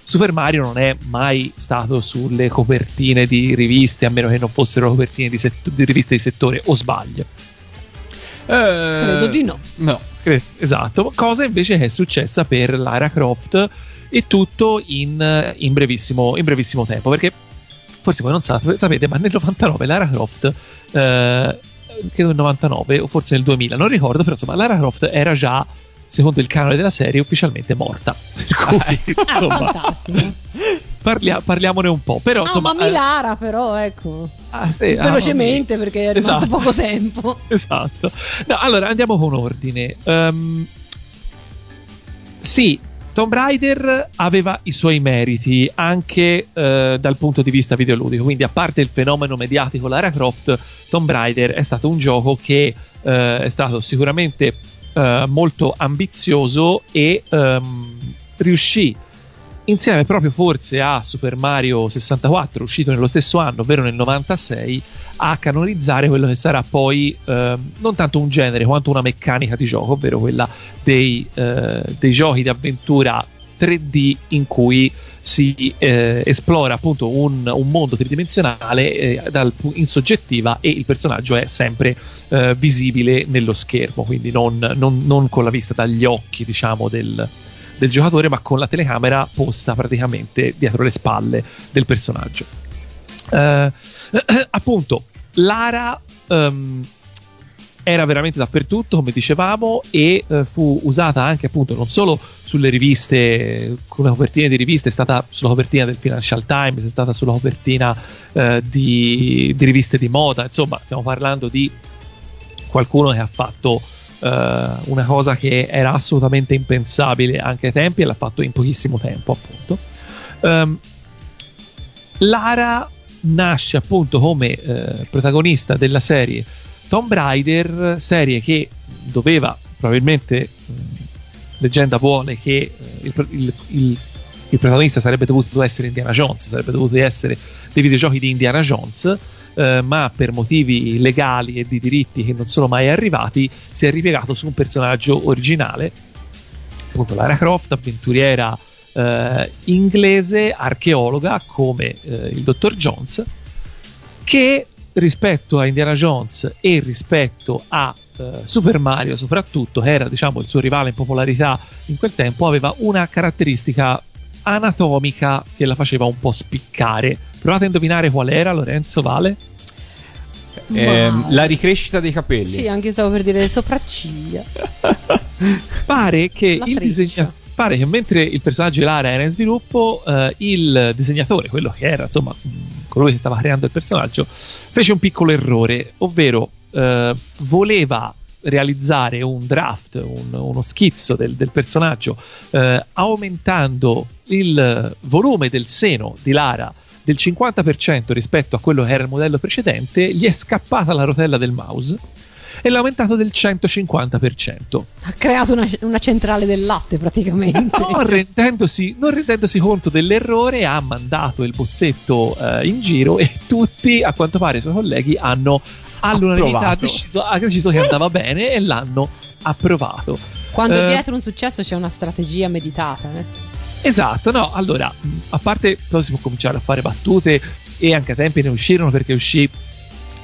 Super Mario non è mai stato sulle copertine di riviste, a meno che non fossero copertine di, sett- di riviste di settore, o sbaglio. Credo di no. No. Eh, Esatto, cosa invece che è successa per Lara Croft e tutto in, in brevissimo, in brevissimo tempo, perché forse voi non sapete, sapete, ma nel 99 Lara Croft, eh, credo nel 99 o forse nel 2000, non ricordo, però insomma Lara Croft era già, secondo il canone della serie, ufficialmente morta. Per cui, Ah, insomma, fantastico. parlia- parliamone un po'. Però, No, insomma, ma eh, Milara però, ecco. ah, sì, ah, Velocemente perché è rimasto Esatto. poco tempo. Esatto. No, allora andiamo con ordine. Ehm, sì, Tomb Raider aveva i suoi meriti anche eh, dal punto di vista videoludico. Quindi, a parte il fenomeno mediatico Lara Croft, Tomb Raider è stato un gioco che eh, è stato sicuramente eh, molto ambizioso e ehm, riuscì insieme proprio forse a Super Mario 64, uscito nello stesso anno, ovvero nel 96, a canonizzare quello che sarà poi eh, non tanto un genere quanto una meccanica di gioco, ovvero quella dei, eh, dei giochi di avventura 3D in cui si eh, esplora appunto un, un mondo tridimensionale eh, dal, in soggettiva e il personaggio è sempre eh, visibile nello schermo, quindi non, non, non, con la vista dagli occhi diciamo del, del, giocatore, ma con la telecamera posta praticamente dietro le spalle del personaggio. Eh, appunto, Lara um, era veramente dappertutto, come dicevamo, e eh, fu usata anche appunto non solo sulle riviste, la copertina di riviste, è stata sulla copertina del Financial Times, è stata sulla copertina eh, di, di, riviste di moda, insomma, stiamo parlando di qualcuno che ha fatto eh, una cosa che era assolutamente impensabile anche ai tempi e l'ha fatto in pochissimo tempo, appunto. Um, Lara nasce appunto come eh, protagonista della serie Tomb Raider, serie che doveva probabilmente, leggenda vuole che eh, il, il, il, il, protagonista sarebbe dovuto essere Indiana Jones, sarebbe dovuto essere dei videogiochi di Indiana Jones, eh, ma per motivi legali e di diritti che non sono mai arrivati, si è ripiegato su un personaggio originale, appunto Lara Croft, avventuriera eh, inglese, archeologa come eh, il dottor Jones, che rispetto a Indiana Jones e rispetto a uh, Super Mario soprattutto, che era diciamo il suo rivale in popolarità in quel tempo, aveva una caratteristica anatomica che la faceva un po' spiccare. Provate a indovinare qual era, Lorenzo Vale? Eh, la ricrescita dei capelli. Sì, anche stavo per dire le sopracciglia. Pare che il disegnatore pare che mentre il personaggio di Lara era in sviluppo, eh, il disegnatore, quello che era insomma colui che stava creando il personaggio, fece un piccolo errore, ovvero eh, voleva realizzare un draft, un, uno schizzo del, del personaggio, eh, aumentando il volume del seno di Lara del 50% rispetto a quello che era il modello precedente, gli è scappata la rotella del mouse e l'ha aumentato del 150%. Ha creato una, una centrale del latte praticamente. Non rendendosi, non rendendosi, conto dell'errore, ha mandato il bozzetto eh, in giro e tutti, a quanto pare, i suoi colleghi hanno all'unanimità deciso, ha deciso che andava bene e l'hanno approvato. Quando eh, dietro un successo c'è una strategia meditata, eh? Esatto, no, allora, a parte poi si può cominciare a fare battute e anche a tempi ne uscirono perché uscì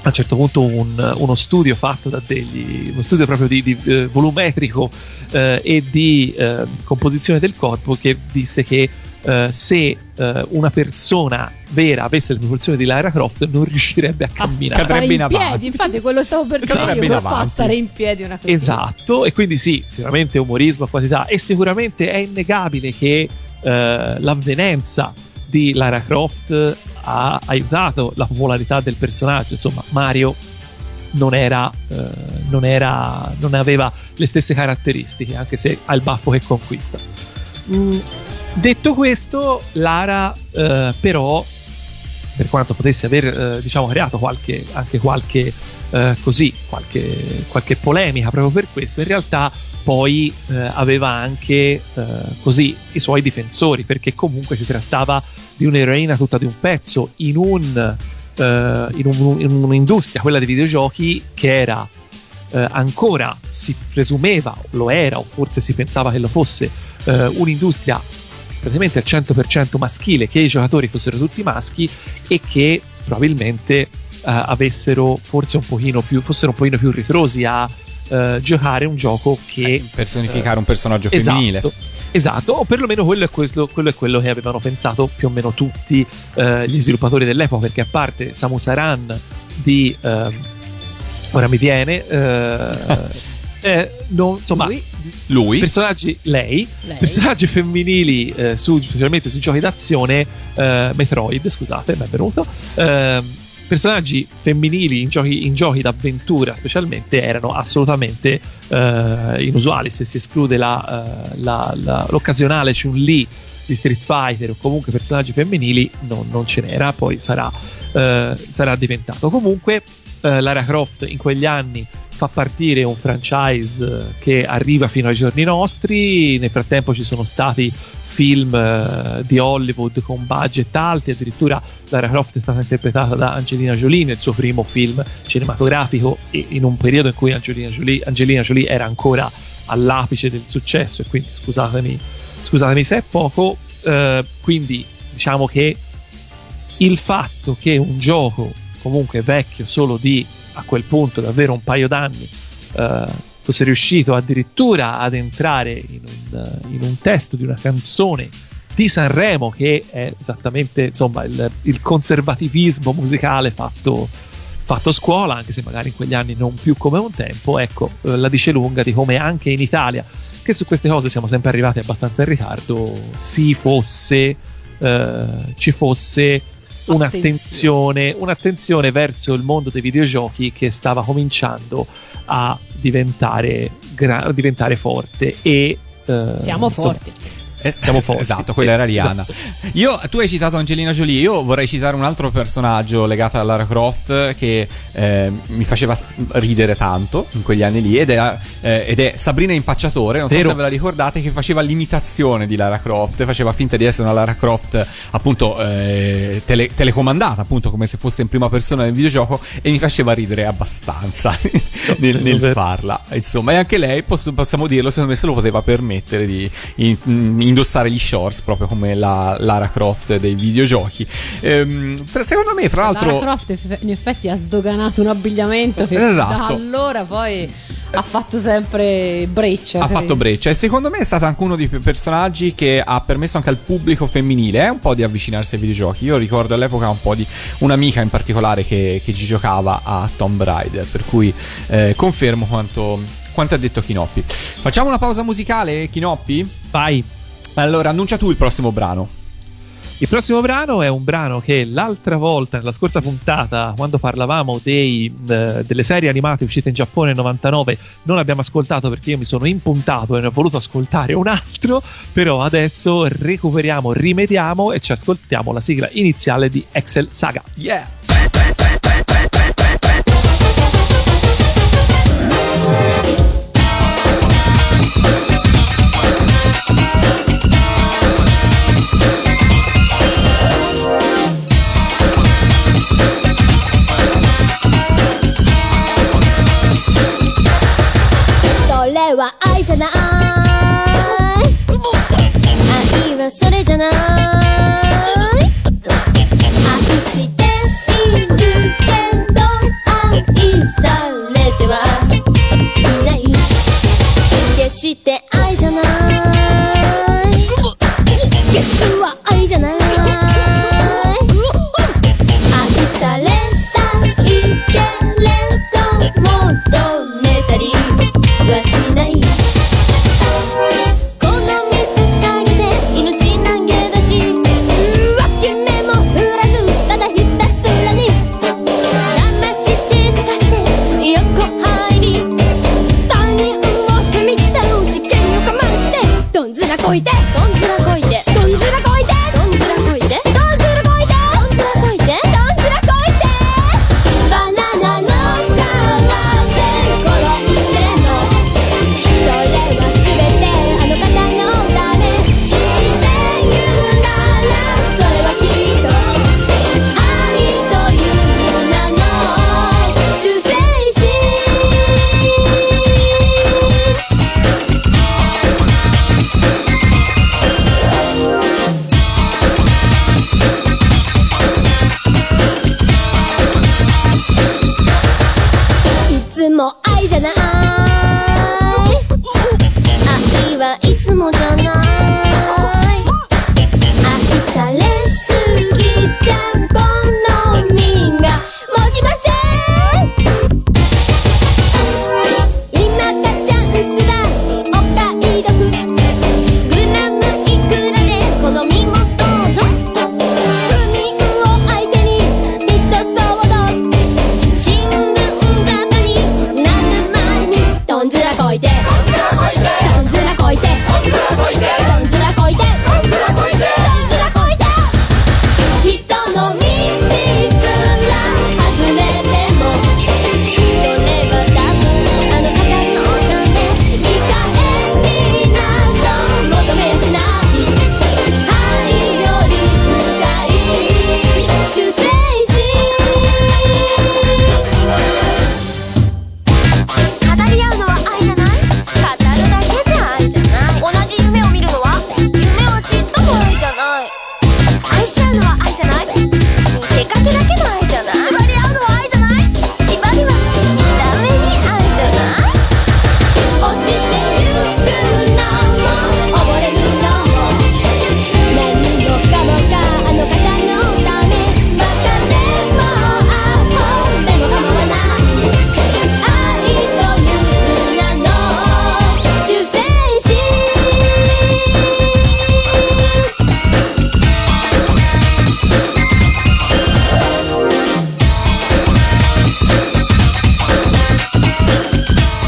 a un certo punto un, uno studio fatto da degli uno studio proprio di, di eh, volumetrico eh, e di eh, composizione del corpo che disse che eh, se eh, una persona vera avesse le proporzioni di Lara Croft non riuscirebbe a camminare. Stare in, in piedi, infatti quello stavo per dire io, come fa stare in piedi una cosa Esatto, e quindi sì, sicuramente umorismo a qualità e sicuramente è innegabile che eh, l'avvenenza di Lara Croft ha aiutato la popolarità del personaggio. Insomma, Mario non era, eh, non era, non aveva le stesse caratteristiche, anche se ha il baffo che conquista. Mm, detto questo, Lara, eh, però, per quanto potesse aver eh, diciamo creato qualche, anche qualche eh, così qualche, qualche polemica proprio per questo in realtà poi eh, aveva anche eh, così i suoi difensori perché comunque si trattava di un'eroina tutta di un pezzo in, un, uh, in, un, in un'industria, quella dei videogiochi, che era uh, ancora, si presumeva, lo era, o forse si pensava che lo fosse, uh, un'industria praticamente al 100% maschile, che i giocatori fossero tutti maschi e che probabilmente avessero forse un pochino più, fossero un pochino più ritrosi a uh, giocare un gioco che... Eh, personificare uh, un personaggio femminile. Esatto, esatto, o perlomeno quello è, quello, quello è, quello che avevano pensato più o meno tutti uh, gli sviluppatori dell'epoca, perché a parte Samus Aran di... Ehm, ora mi viene... Eh, non, insomma, lui, lui. personaggi, lei, lei, personaggi femminili, eh, su, specialmente sui giochi d'azione, eh, Metroid, scusate, mi è venuto. Eh, personaggi femminili in giochi, in giochi d'avventura specialmente erano assolutamente uh, inusuali se si esclude la, uh, la, la, l'occasionale Chun-Li di Street Fighter o comunque personaggi femminili non, non ce n'era poi sarà, uh, sarà diventato comunque Lara Croft in quegli anni fa partire un franchise eh, che arriva fino ai giorni nostri. Nel frattempo ci sono stati film eh, di Hollywood con budget alti, addirittura Lara Croft è stata interpretata da Angelina Jolie nel suo primo film cinematografico e in un periodo in cui Angelina Jolie, Angelina Jolie era ancora all'apice del successo e quindi scusatemi, scusatemi se è poco, eh, quindi diciamo che il fatto che un gioco comunque vecchio solo di a quel punto davvero un paio d'anni eh, fosse riuscito addirittura ad entrare in un, in un, testo di una canzone di Sanremo che è esattamente insomma il, il conservativismo musicale fatto, fatto scuola anche se magari in quegli anni non più come un tempo ecco eh, la dice lunga di come anche in Italia che su queste cose siamo sempre arrivati abbastanza in ritardo si fosse eh, ci fosse un'attenzione, un'attenzione verso il mondo dei videogiochi che stava cominciando a diventare, gra- diventare forte e eh, siamo forti. Insomma, siamo forti. Esatto, quella era Rihanna. Io, tu hai citato Angelina Jolie, io vorrei citare un altro personaggio legato a Lara Croft che eh, mi faceva ridere tanto in quegli anni lì ed è, eh, ed è Sabrina Impacciatore, non Vero. so se ve la ricordate, che faceva l'imitazione di Lara Croft, faceva finta di essere una Lara Croft appunto eh, tele- telecomandata, appunto come se fosse in prima persona nel videogioco e mi faceva ridere abbastanza nel, nel farla. Insomma, e anche lei, posso, possiamo dirlo, secondo me se lo poteva permettere di in, in, indossare gli shorts proprio come la Lara Croft dei videogiochi. Ehm, secondo me, fra l'altro. Lara Croft in effetti ha sdoganato un abbigliamento che esatto. da allora poi ha fatto sempre breccia. Ha fatto breccia e secondo me è stato anche uno dei personaggi che ha permesso anche al pubblico femminile eh, un po' di avvicinarsi ai videogiochi. Io ricordo all'epoca un po' di un'amica in particolare che, che ci giocava a Tomb Raider, per cui eh, confermo quanto, quanto ha detto Kinoppi. Facciamo una pausa musicale, Kinoppi? Vai. Allora, annuncia tu il prossimo brano. Il prossimo brano è un brano che l'altra volta, nella scorsa puntata, quando parlavamo dei, uh, delle serie animate uscite in Giappone nel 99, non abbiamo ascoltato perché io mi sono impuntato e ne ho voluto ascoltare un altro, però adesso recuperiamo, rimediamo e ci ascoltiamo la sigla iniziale di Excel Saga. Yeah! 晚安。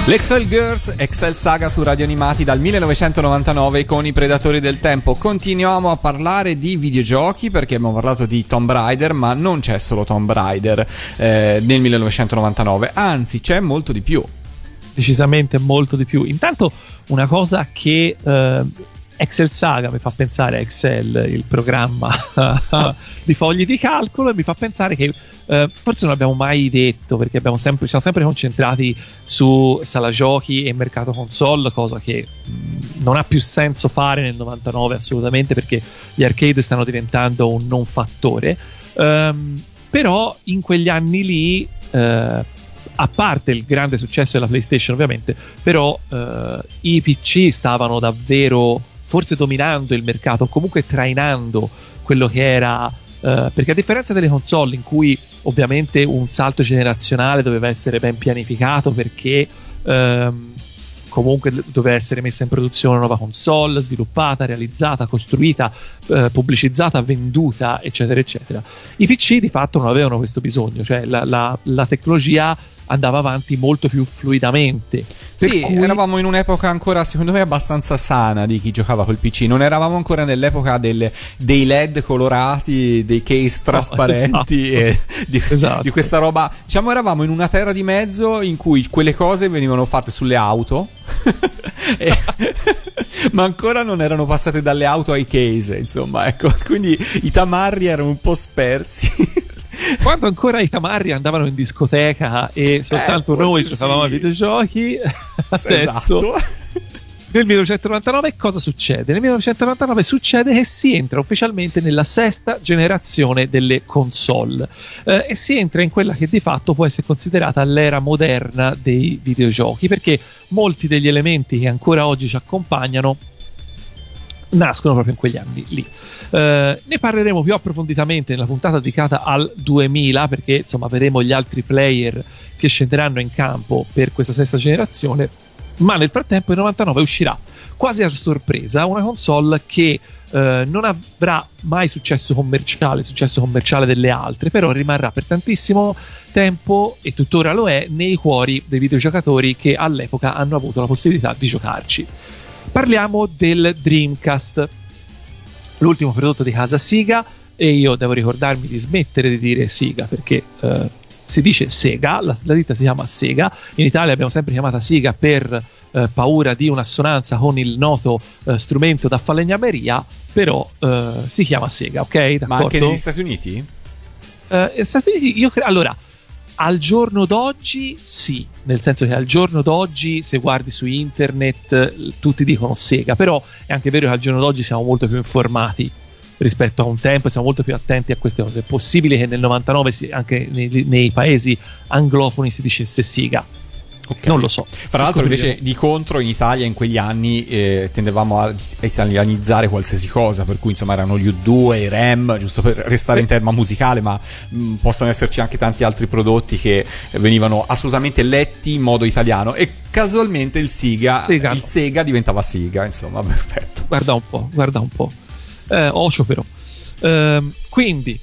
L'Excel Girls, Excel Saga su Radio Animati dal 1999 con i Predatori del Tempo. Continuiamo a parlare di videogiochi perché abbiamo parlato di Tomb Raider, ma non c'è solo Tomb Raider eh, nel 1999, anzi c'è molto di più. Decisamente molto di più. Intanto una cosa che eh, Excel Saga mi fa pensare a Excel, il programma di fogli di calcolo, e mi fa pensare che eh, forse non abbiamo mai detto perché sempre, ci siamo sempre concentrati su sala giochi e mercato console, cosa che mh, non ha più senso fare nel 99 assolutamente perché gli arcade stanno diventando un non fattore. Um, però in quegli anni lì, eh, a parte il grande successo della PlayStation ovviamente, però eh, i PC stavano davvero forse dominando il mercato, comunque trainando quello che era Uh, perché a differenza delle console in cui ovviamente un salto generazionale doveva essere ben pianificato perché um, comunque doveva essere messa in produzione una nuova console, sviluppata, realizzata, costruita, uh, pubblicizzata, venduta, eccetera, eccetera. I PC di fatto non avevano questo bisogno, cioè la, la, la tecnologia andava avanti molto più fluidamente. Sì, cui... eravamo in un'epoca ancora, secondo me, abbastanza sana di chi giocava col PC. Non eravamo ancora nell'epoca del, dei LED colorati, dei case trasparenti no, esatto. e di, esatto. di, questa roba. Diciamo, eravamo in una terra di mezzo in cui quelle cose venivano fatte sulle auto. e, ma ancora non erano passate dalle auto ai case, insomma, ecco. Quindi i tamarri erano un po' spersi. Quando ancora i tamarri andavano in discoteca e soltanto eh, noi sì. giocavamo a videogiochi, adesso Esatto. nel 1999 cosa succede? Nel 1999 succede che si entra ufficialmente nella sesta generazione delle console eh, e si entra in quella che di fatto può essere considerata l'era moderna dei videogiochi perché molti degli elementi che ancora oggi ci accompagnano nascono proprio in quegli anni lì. Uh, ne parleremo più approfonditamente nella puntata dedicata al 2000 perché insomma vedremo gli altri player che scenderanno in campo per questa sesta generazione ma nel frattempo nel 99 uscirà quasi a sorpresa una console che uh, non avrà mai successo commerciale successo commerciale delle altre però rimarrà per tantissimo tempo e tuttora lo è nei cuori dei videogiocatori che all'epoca hanno avuto la possibilità di giocarci parliamo del Dreamcast l'ultimo prodotto di casa Siga e io devo ricordarmi di smettere di dire Siga perché eh, si dice Sega, la, la, ditta si chiama Sega, in Italia abbiamo sempre chiamata Siga per eh, paura di un'assonanza con il noto eh, strumento da falegnameria, però eh, si chiama Sega, ok? D'accordo? Ma anche negli Stati Uniti? Eh, Stati Uniti io credo... Allora, al giorno d'oggi sì, nel senso che al giorno d'oggi se guardi su internet tutti dicono Sega, però è anche vero che al giorno d'oggi siamo molto più informati rispetto a un tempo, siamo molto più attenti a queste cose. È possibile che nel 99 si, anche nei, nei, paesi anglofoni si dicesse Siga. Okay. Non lo so. Fra l'altro, invece, di contro, in Italia in quegli anni eh, tendevamo a italianizzare qualsiasi cosa. Per cui, insomma, erano gli U2, i RAM, giusto per restare in tema musicale, ma mh, possono esserci anche tanti altri prodotti che venivano assolutamente letti in modo italiano. E casualmente il Siga, Sega. il Sega diventava Siga. Insomma, perfetto. Guarda un po', guarda un po'. Eh, ocio, però. Eh, quindi,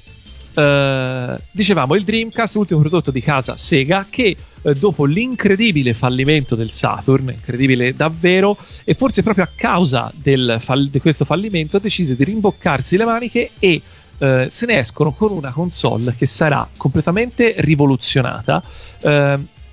Uh, dicevamo il Dreamcast, l'ultimo prodotto di casa Sega, che uh, dopo l'incredibile fallimento del Saturn, incredibile davvero, e forse proprio a causa fall- di questo fallimento, decise di rimboccarsi le maniche e uh, se ne escono con una console che sarà completamente rivoluzionata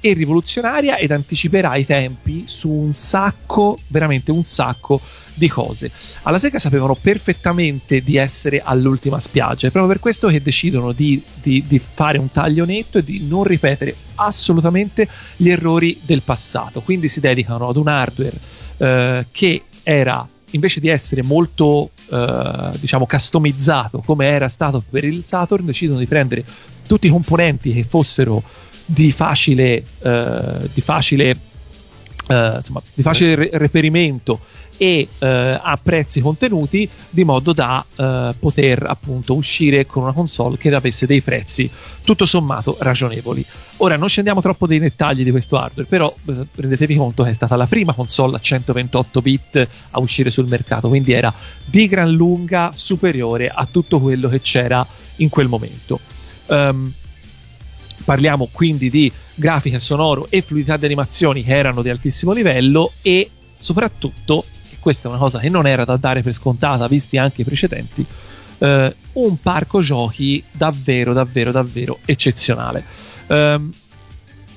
e rivoluzionaria ed anticiperà i tempi su un sacco, veramente un sacco di cose. Alla Sega sapevano perfettamente di essere all'ultima spiaggia, è proprio per questo che decidono di, di, di fare un taglio netto e di non ripetere assolutamente gli errori del passato. Quindi si dedicano ad un hardware eh, che era invece di essere molto eh, diciamo customizzato come era stato per il Saturn, decidono di prendere tutti i componenti che fossero di facile, eh, di facile, eh, insomma, di facile re- reperimento e eh, a prezzi contenuti di modo da eh, poter appunto uscire con una console che avesse dei prezzi tutto sommato ragionevoli. Ora non scendiamo troppo nei dettagli di questo hardware, però eh, rendetevi conto che è stata la prima console a 128 bit a uscire sul mercato, quindi era di gran lunga superiore a tutto quello che c'era in quel momento. Um, parliamo quindi di grafica sonoro e fluidità di animazioni che erano di altissimo livello e soprattutto, e questa è una cosa che non era da dare per scontata visti anche i precedenti, eh, un parco giochi davvero davvero davvero eccezionale. Ehm,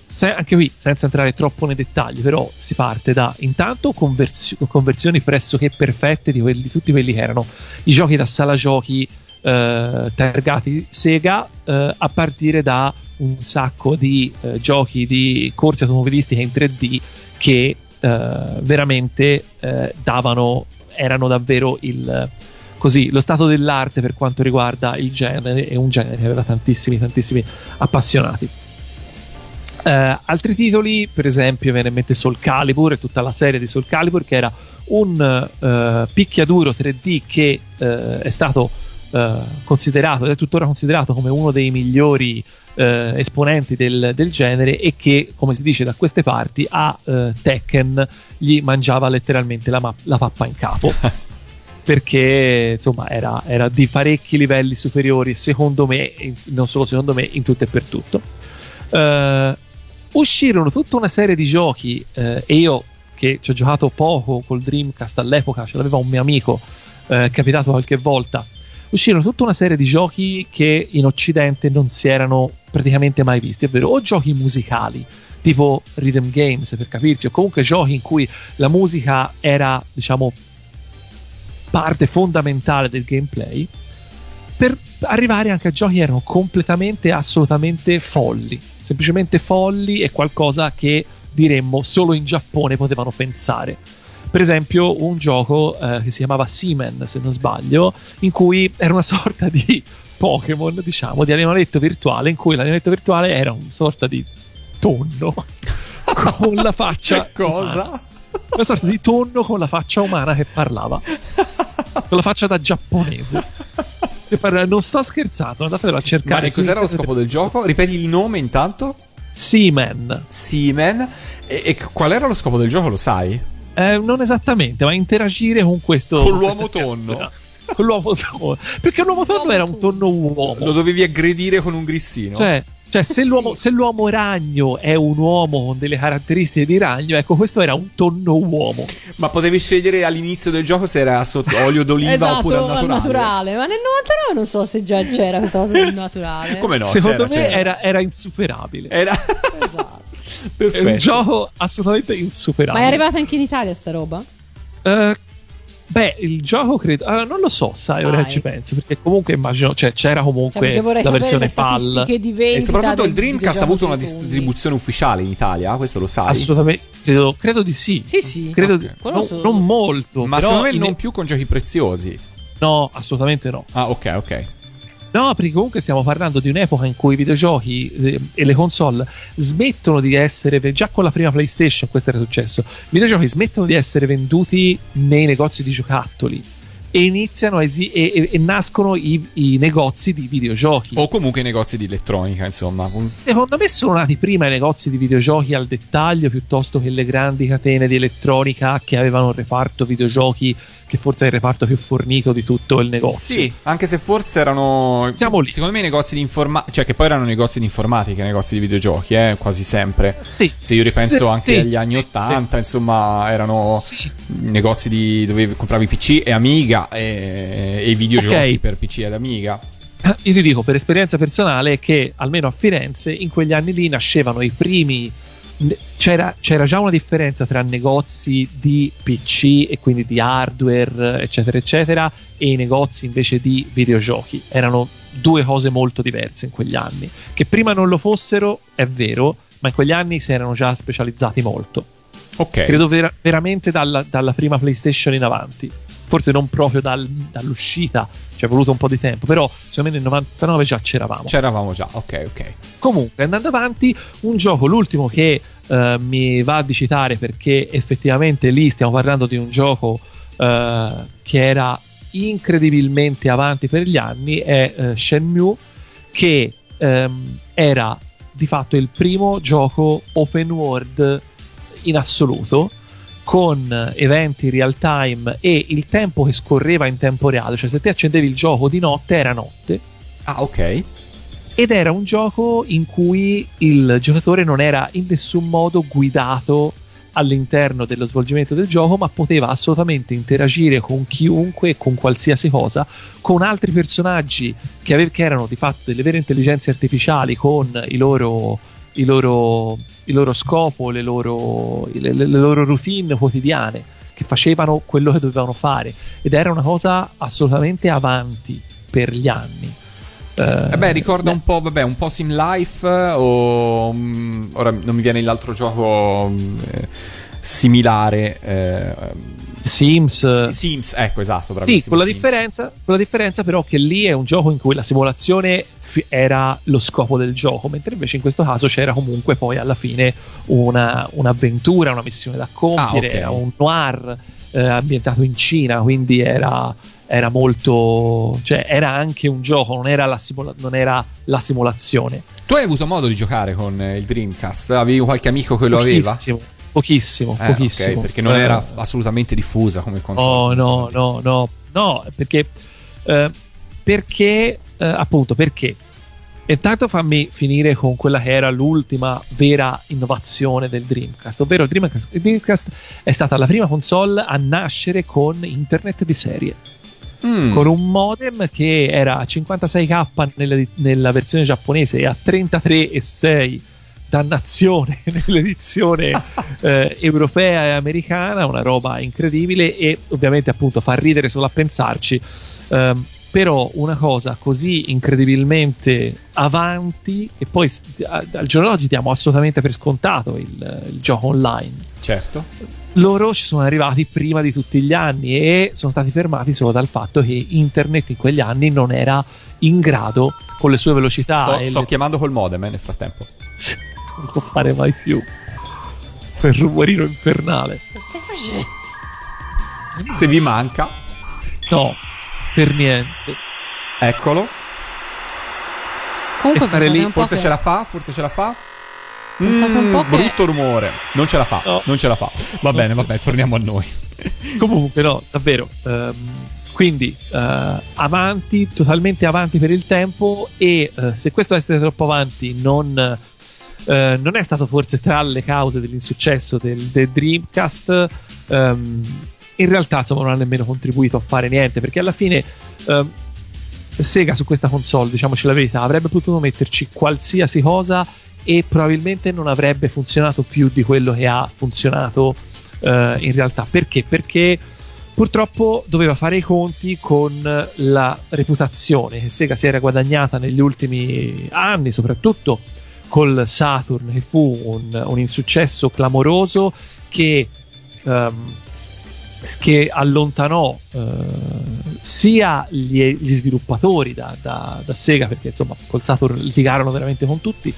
se- anche qui, senza entrare troppo nei dettagli, però si parte da intanto conversio- conversioni pressoché perfette di, quelli, tutti quelli che erano i giochi da sala giochi eh, targati Sega, eh, a partire da un sacco di eh, giochi di corse automobilistiche in 3D che eh, veramente eh, davano, erano davvero il, così, lo stato dell'arte per quanto riguarda il genere e un genere che aveva tantissimi, tantissimi appassionati. Eh, altri titoli, per esempio, viene in mente Soul Calibur e tutta la serie di Soul Calibur, che era un eh, picchiaduro 3D che eh, è stato considerato, ed è tuttora considerato come uno dei migliori eh, esponenti del, del genere e che, come si dice da queste parti, a eh, Tekken gli mangiava letteralmente la, ma- la pappa in capo. perché insomma era, era di parecchi livelli superiori, secondo me, non solo secondo me, in tutto e per tutto. Eh, uscirono tutta una serie di giochi eh, e io che ci ho giocato poco col Dreamcast all'epoca, ce l'aveva un mio amico, eh, capitato qualche volta. Uscirono tutta una serie di giochi che in Occidente non si erano praticamente mai visti, ovvero o giochi musicali, tipo rhythm games per capirsi, o comunque giochi in cui la musica era, diciamo, parte fondamentale del gameplay, per arrivare anche a giochi che erano completamente, assolutamente folli, semplicemente folli e qualcosa che diremmo solo in Giappone potevano pensare. Per esempio, un gioco eh, che si chiamava Seaman, se non sbaglio, in cui era una sorta di Pokémon, diciamo, di animaletto virtuale, in cui l'animaletto virtuale era una sorta di tonno con la faccia. Cosa? umana. Una sorta di tonno con la faccia umana che parlava. Con la faccia da giapponese. Che parla- Non sto scherzando, andatevelo a Ma cercare. e cos'era lo scopo del gioco? Ripeti il nome intanto? Seaman. Seaman. E, e qual era lo scopo del gioco, lo sai? Eh, non esattamente, ma interagire con questo. Con l'uomo tonno. Con l'uomo tonno. Perché l'uomo tonno era un tonno uomo. Lo dovevi aggredire con un grissino? Cioè, cioè, se, l'uomo, se l'uomo ragno è un uomo con delle caratteristiche di ragno, ecco, questo era un tonno uomo. Ma potevi scegliere all'inizio del gioco se era sotto olio d'oliva esatto, oppure al naturale. naturale. Ma nel 99 non so se già c'era questa cosa del naturale. Come no? Secondo c'era, me c'era. Era, era insuperabile. Era... Esatto. È un Perfetto. gioco assolutamente Ma insuperabile. è arrivata anche in Italia sta roba? Eh, beh, il gioco credo. ah, non lo so, sai, ora Dai. che ci penso. Perché comunque immagino. Cioè, c'era Cioè, comunque vorrei la versione PAL. E soprattutto il Dreamcast ha avuto una distribuzione ufficiale in Italia, questo lo sai. Assolutamente. Credo, credo di sì. Sì, sì. Credo Ok. di- no- so- non molto. Ma però secondo me in- non più con giochi preziosi. No, assolutamente no. Ah, ok, ok. No, perché comunque stiamo parlando di un'epoca in cui i videogiochi eh, e le console smettono di essere, già con la prima PlayStation questo era successo, i videogiochi smettono di essere venduti nei negozi di giocattoli e iniziano esi- e, e- e nascono i, i negozi di videogiochi. O comunque i negozi di elettronica, insomma. Secondo me sono nati prima i negozi di videogiochi al dettaglio piuttosto che le grandi catene di elettronica che avevano un reparto videogiochi che forse è il reparto più fornito di tutto il negozio. Sì, anche se forse erano. Siamo lì. Secondo me i negozi di informatica. Cioè, che poi erano negozi di informatica, negozi di videogiochi, eh, quasi sempre. Sì. Se io ripenso Sì, anche sì. agli anni 80, insomma, erano Sì. negozi di, dove compravi PC e Amiga e, e i videogiochi Ok. per PC ed Amiga. Io ti dico per esperienza personale che almeno a Firenze in quegli anni lì nascevano i primi. C'era, c'era già una differenza tra negozi di PC e quindi di hardware, eccetera, eccetera, e i negozi invece di videogiochi. Erano due cose molto diverse in quegli anni. Che prima non lo fossero, è vero, ma in quegli anni si erano già specializzati molto. Ok. Credo vera- veramente dalla, dalla prima PlayStation in avanti. Forse non proprio dal- dall'uscita, ci è voluto un po' di tempo, però secondo me nel 99 già c'eravamo. C'eravamo già, ok, ok. Comunque, andando avanti, un gioco, l'ultimo che eh, mi va di citare perché effettivamente lì stiamo parlando di un gioco eh, che era incredibilmente avanti per gli anni, è eh, Shenmue, che ehm, era di fatto il primo gioco open world in assoluto con eventi real time e il tempo che scorreva in tempo reale, cioè se te accendevi il gioco di notte era notte Ah, ok. ed era un gioco in cui il giocatore non era in nessun modo guidato all'interno dello svolgimento del gioco, ma poteva assolutamente interagire con chiunque, con qualsiasi cosa, con altri personaggi che, ave- che erano di fatto delle vere intelligenze artificiali con i loro, i loro, il loro scopo, le loro, le, le loro routine quotidiane, che facevano quello che dovevano fare. Ed era una cosa assolutamente avanti per gli anni. Eh, beh, ricorda un po', vabbè, un po' Sim Life o mm, ora non mi viene l'altro gioco eh, similare. eh, Sims. Sims, ecco, esatto, Sì, con la, differenza, con la differenza però che lì è un gioco in cui la simulazione fi- era lo scopo del gioco, mentre invece in questo caso c'era comunque poi alla fine una- un'avventura, una missione da compiere, Ah, ok. era un noir eh, ambientato in Cina, quindi era, era molto... cioè era anche un gioco, non era la, simula- non era la simulazione. Tu hai avuto modo di giocare con eh, il Dreamcast? Avevi qualche amico che lo aveva? Pochissimo, pochissimo, Eh, pochissimo. ok, perché non Eh, era assolutamente diffusa come Oh console. no, no, no, no, perché, eh, perché eh, appunto, perché? Intanto fammi finire con quella che era l'ultima vera innovazione del Dreamcast, ovvero il Dreamcast, il Dreamcast è stata la prima console a nascere con internet di serie, Mm. con un modem che era a 56k nella, nella versione giapponese e a 33,6 dannazione nell'edizione eh, europea e americana, una roba incredibile e ovviamente appunto fa ridere solo a pensarci. Ehm, però una cosa così incredibilmente avanti che poi a- al giorno d'oggi diamo assolutamente per scontato il, il gioco online Certo. loro ci sono arrivati prima di tutti gli anni e sono stati fermati solo dal fatto che internet in quegli anni non era in grado con le sue velocità sto, e sto le- chiamando col modem eh, nel frattempo. non può fare mai più quel rumorino infernale Lo stai facendo? Se vi manca, no per niente eccolo. Comunque stare lì, Forse che- ce la fa, forse ce la fa. Mm, po' che- brutto rumore. Non ce la fa, No. non ce la fa. Va bene, vabbè, torniamo a noi. comunque no davvero ehm, quindi eh, avanti totalmente avanti per il tempo e eh, se questo essere troppo avanti non eh, non è stato forse tra le cause dell'insuccesso del, del Dreamcast ehm, in realtà insomma non ha nemmeno contribuito a fare niente perché alla fine ehm, Sega su questa console diciamoci la verità avrebbe potuto metterci qualsiasi cosa e probabilmente non avrebbe funzionato più di quello che ha funzionato eh, in realtà perché? Perché purtroppo doveva fare i conti con la reputazione che Sega si era guadagnata negli ultimi anni, soprattutto col Saturn, che fu un, un insuccesso clamoroso che, ehm, che allontanò eh, sia gli, gli sviluppatori da, da- da Sega, perché insomma col Saturn litigarono veramente con tutti,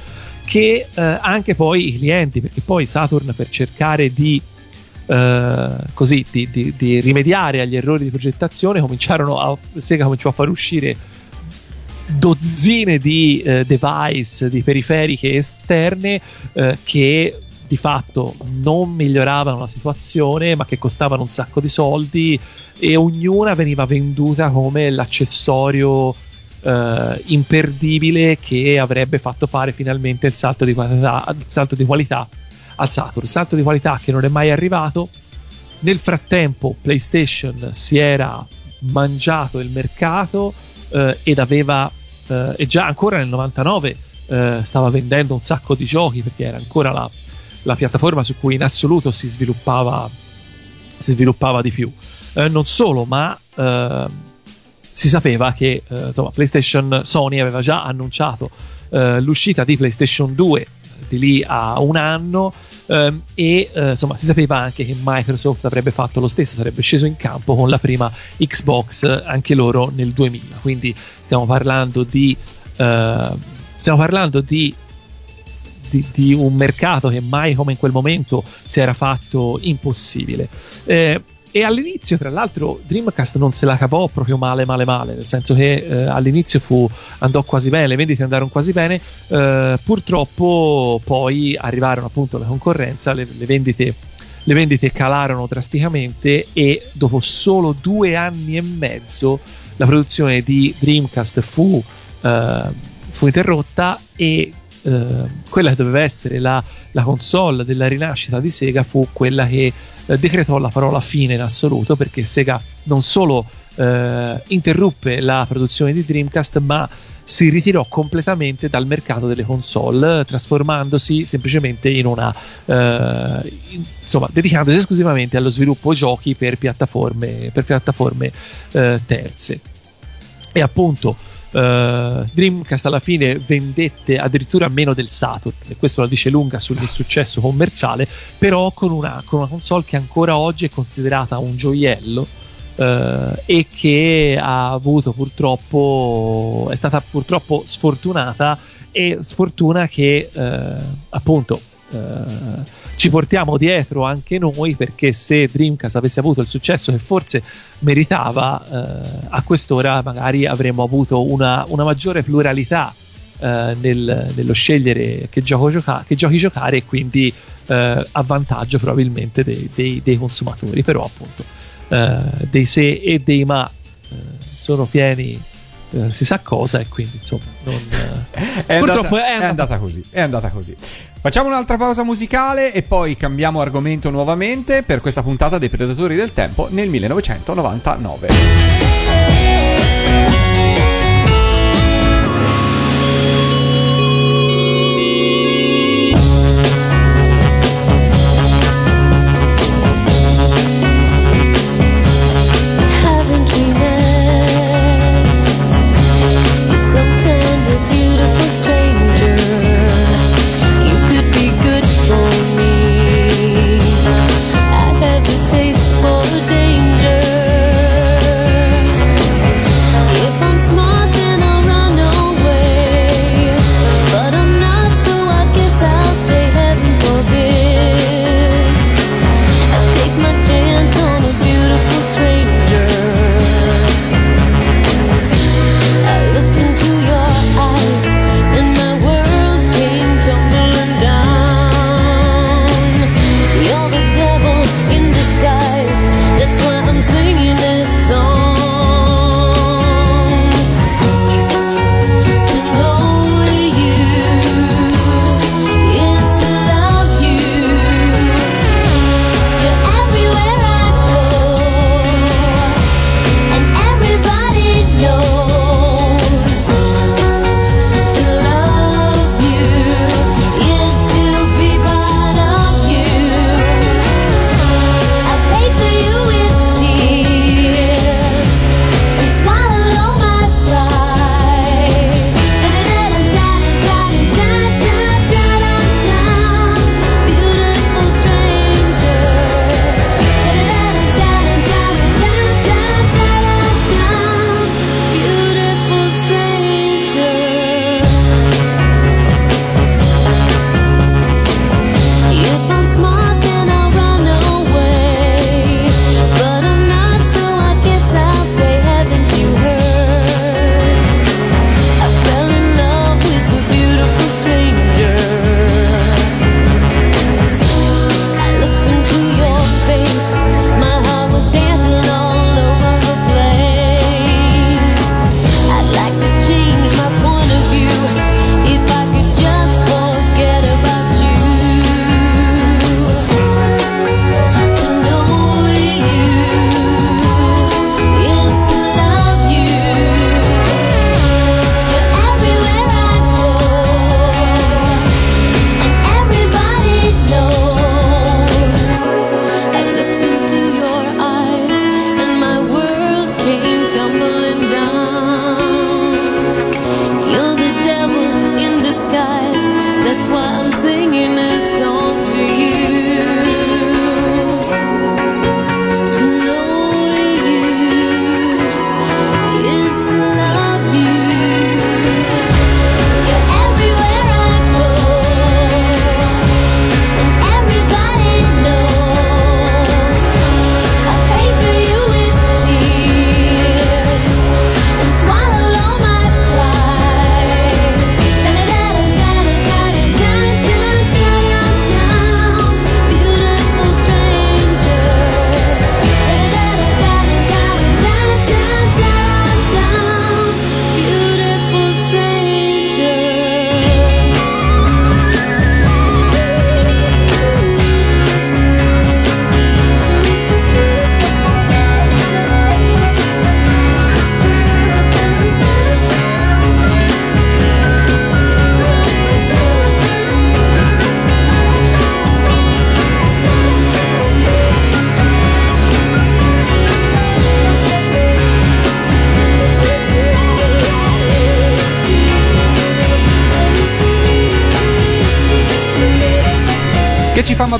che eh, anche poi i clienti, perché poi Saturn per cercare di eh, così di, di- di rimediare agli errori di progettazione cominciarono a Sega cominciò a far uscire dozzine di eh, device di periferiche esterne eh, che di fatto non miglioravano la situazione ma che costavano un sacco di soldi e ognuna veniva venduta come l'accessorio eh, imperdibile che avrebbe fatto fare finalmente il salto di qualità, il salto di qualità al Saturn, salto di qualità che non è mai arrivato. Nel frattempo PlayStation si era mangiato il mercato eh, ed aveva eh, e già ancora nel 99 eh, stava vendendo un sacco di giochi perché era ancora la, la piattaforma su cui in assoluto si sviluppava si sviluppava di più. Eh, non solo, ma eh, si sapeva che eh, insomma, PlayStation Sony aveva già annunciato l'uscita di PlayStation 2 di lì a un anno ehm, e eh, insomma si sapeva anche che Microsoft avrebbe fatto lo stesso, sarebbe sceso in campo con la prima Xbox eh, anche loro nel 2000. Quindi stiamo parlando di eh, stiamo parlando di di, di un mercato che mai come in quel momento si era fatto impossibile. Eh, e all'inizio, tra l'altro, Dreamcast non se la cavò proprio male, male, male, nel senso che eh, all'inizio fu, andò quasi bene, le vendite andarono quasi bene, eh, purtroppo poi arrivarono appunto la concorrenza, le, le vendite le vendite calarono drasticamente e dopo solo due anni e mezzo la produzione di Dreamcast fu, eh, fu interrotta e quella che doveva essere la, la, console della rinascita di Sega fu quella che eh, decretò la parola fine in assoluto perché Sega non solo eh, interruppe la produzione di Dreamcast ma si ritirò completamente dal mercato delle console, trasformandosi semplicemente in una. Eh, insomma, dedicandosi esclusivamente allo sviluppo giochi per piattaforme, per piattaforme eh, terze. E appunto. Uh, Dreamcast alla fine vendette addirittura meno del Saturn e questo la dice lunga sul successo commerciale però con una, con una console che ancora oggi è considerata un gioiello Uh, e che ha avuto purtroppo è stata purtroppo sfortunata e sfortuna che uh, appunto ci portiamo dietro anche noi perché se Dreamcast avesse avuto il successo che forse meritava a quest'ora magari avremmo avuto una, una maggiore pluralità nel, nello scegliere che, gioco gioca- che giochi giocare e quindi a vantaggio probabilmente dei, dei, dei consumatori. Però appunto eh, dei se e dei ma eh, sono pieni eh, si sa cosa e quindi insomma non, è, andata, è, andata, è andata così è andata così Facciamo un'altra pausa musicale e poi cambiamo argomento nuovamente per questa puntata dei Predatori del Tempo nel 1999.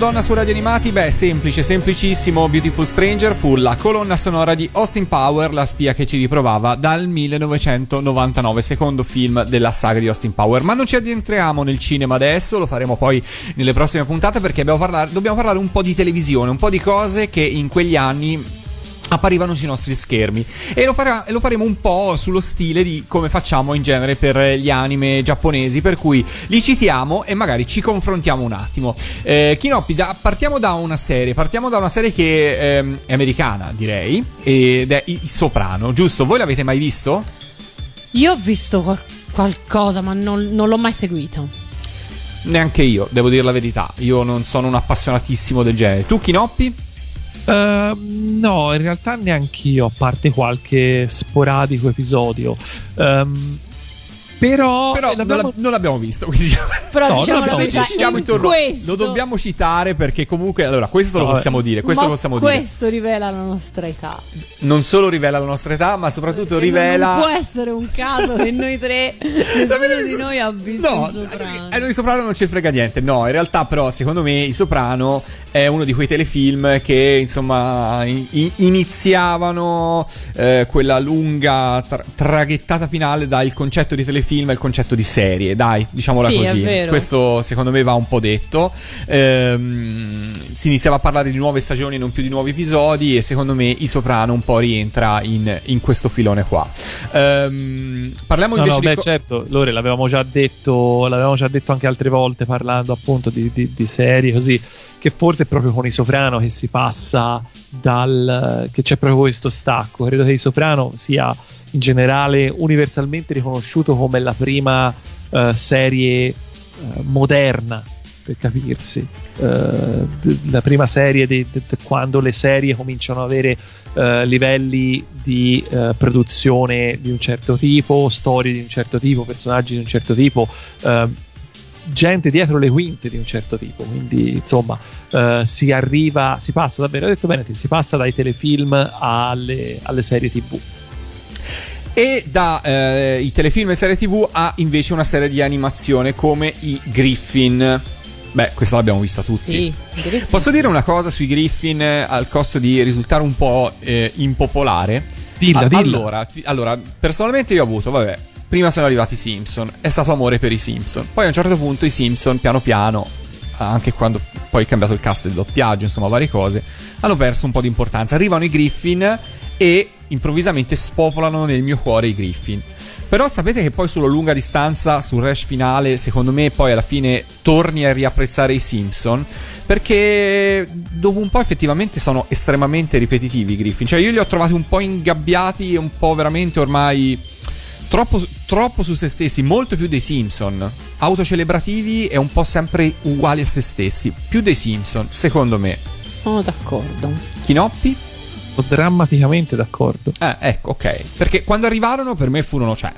Madonna su Radio Animati? Beh, semplice, semplicissimo. Beautiful Stranger fu la colonna sonora di Austin Power, la spia che ci riprovava dal 1999, secondo film della saga di Austin Power. Ma non ci addentriamo nel cinema adesso, lo faremo poi nelle prossime puntate perché parlare, dobbiamo parlare un po' di televisione, un po' di cose che in quegli anni apparivano sui nostri schermi e lo, farà, lo, faremo un po' sullo stile di come facciamo in genere per gli anime giapponesi per cui li citiamo e magari ci confrontiamo un attimo eh, Kinoppi da, partiamo da una serie partiamo da una serie che ehm, è americana direi ed è Il Soprano giusto? Voi l'avete mai visto? Io ho visto qual- qualcosa ma non, non l'ho mai seguito neanche io devo dire la verità io non sono un appassionatissimo del genere tu Kinoppi? Uh, no, in realtà neanche io, a parte qualche sporadico episodio. Um, però, Però l'abbiamo... non, l'ab- non, l'abbiamo visto. Quindi diciamo... Però no, diciamo la verità, in intorno, questo... lo dobbiamo citare perché comunque allora questo no, lo possiamo dire, questo ma lo possiamo questo dire. rivela la nostra età. Non solo rivela la nostra età, ma soprattutto Perché rivela Non può essere un caso che noi tre nessuno di noi ha visto no, il Soprano. A noi Soprano non ci frega niente. No, in realtà però secondo me il Soprano è uno di quei telefilm che insomma in- iniziavano eh, quella lunga tra- traghettata finale dal concetto di telefilm al concetto di serie, dai, diciamola Sì, è così. vero. Questo secondo me va un po' detto. Ehm, si iniziava a parlare di nuove stagioni, non più di nuovi episodi, e secondo me I Soprano un po' rientra in, in questo filone qua. Ehm, parliamo No, invece no, di. beh, co- certo, Lore, l'avevamo già detto, l'avevamo già detto anche altre volte parlando appunto di, di, di serie così, che forse è proprio con i Soprano che si passa dal che c'è proprio questo stacco. Credo che i Soprano sia in generale universalmente riconosciuto come la prima eh, serie eh, moderna per capirsi Eh, la prima serie di, di- di quando le serie cominciano ad avere eh, livelli di eh, produzione di un certo tipo storie di un certo tipo personaggi di un certo tipo gente dietro le quinte di un certo tipo quindi insomma eh, si arriva si passa davvero ha detto bene si passa dai telefilm alle, alle serie tv E da eh, i telefilm e serie tv a invece una serie di animazione come i Griffin. Beh, questa l'abbiamo vista tutti. Sì, Posso dire una cosa sui Griffin eh, al costo di risultare un po' eh, impopolare? Dilla, dilla. Allora, allora, personalmente io ho avuto, vabbè, prima sono arrivati i Simpson, è stato amore per i Simpson. Poi a un certo punto i Simpson, piano piano, anche quando poi è cambiato il cast del doppiaggio, insomma, varie cose, hanno perso un po' di importanza. Arrivano i Griffin e improvvisamente spopolano nel mio cuore i Griffin. Però sapete che poi sulla lunga distanza, sul rash finale, secondo me poi alla fine torni a riapprezzare i Simpson. Perché dopo un po' effettivamente sono estremamente ripetitivi i Griffin. Cioè io li ho trovati un po' ingabbiati un po' veramente ormai troppo, troppo su se stessi, molto più dei Simpson. Autocelebrativi e un po' sempre uguali a se stessi. Più dei Simpson, secondo me. Sono d'accordo. Chinoppi? sono drammaticamente d'accordo Eh, ecco, ok. Perché quando arrivarono per me furono, cioè,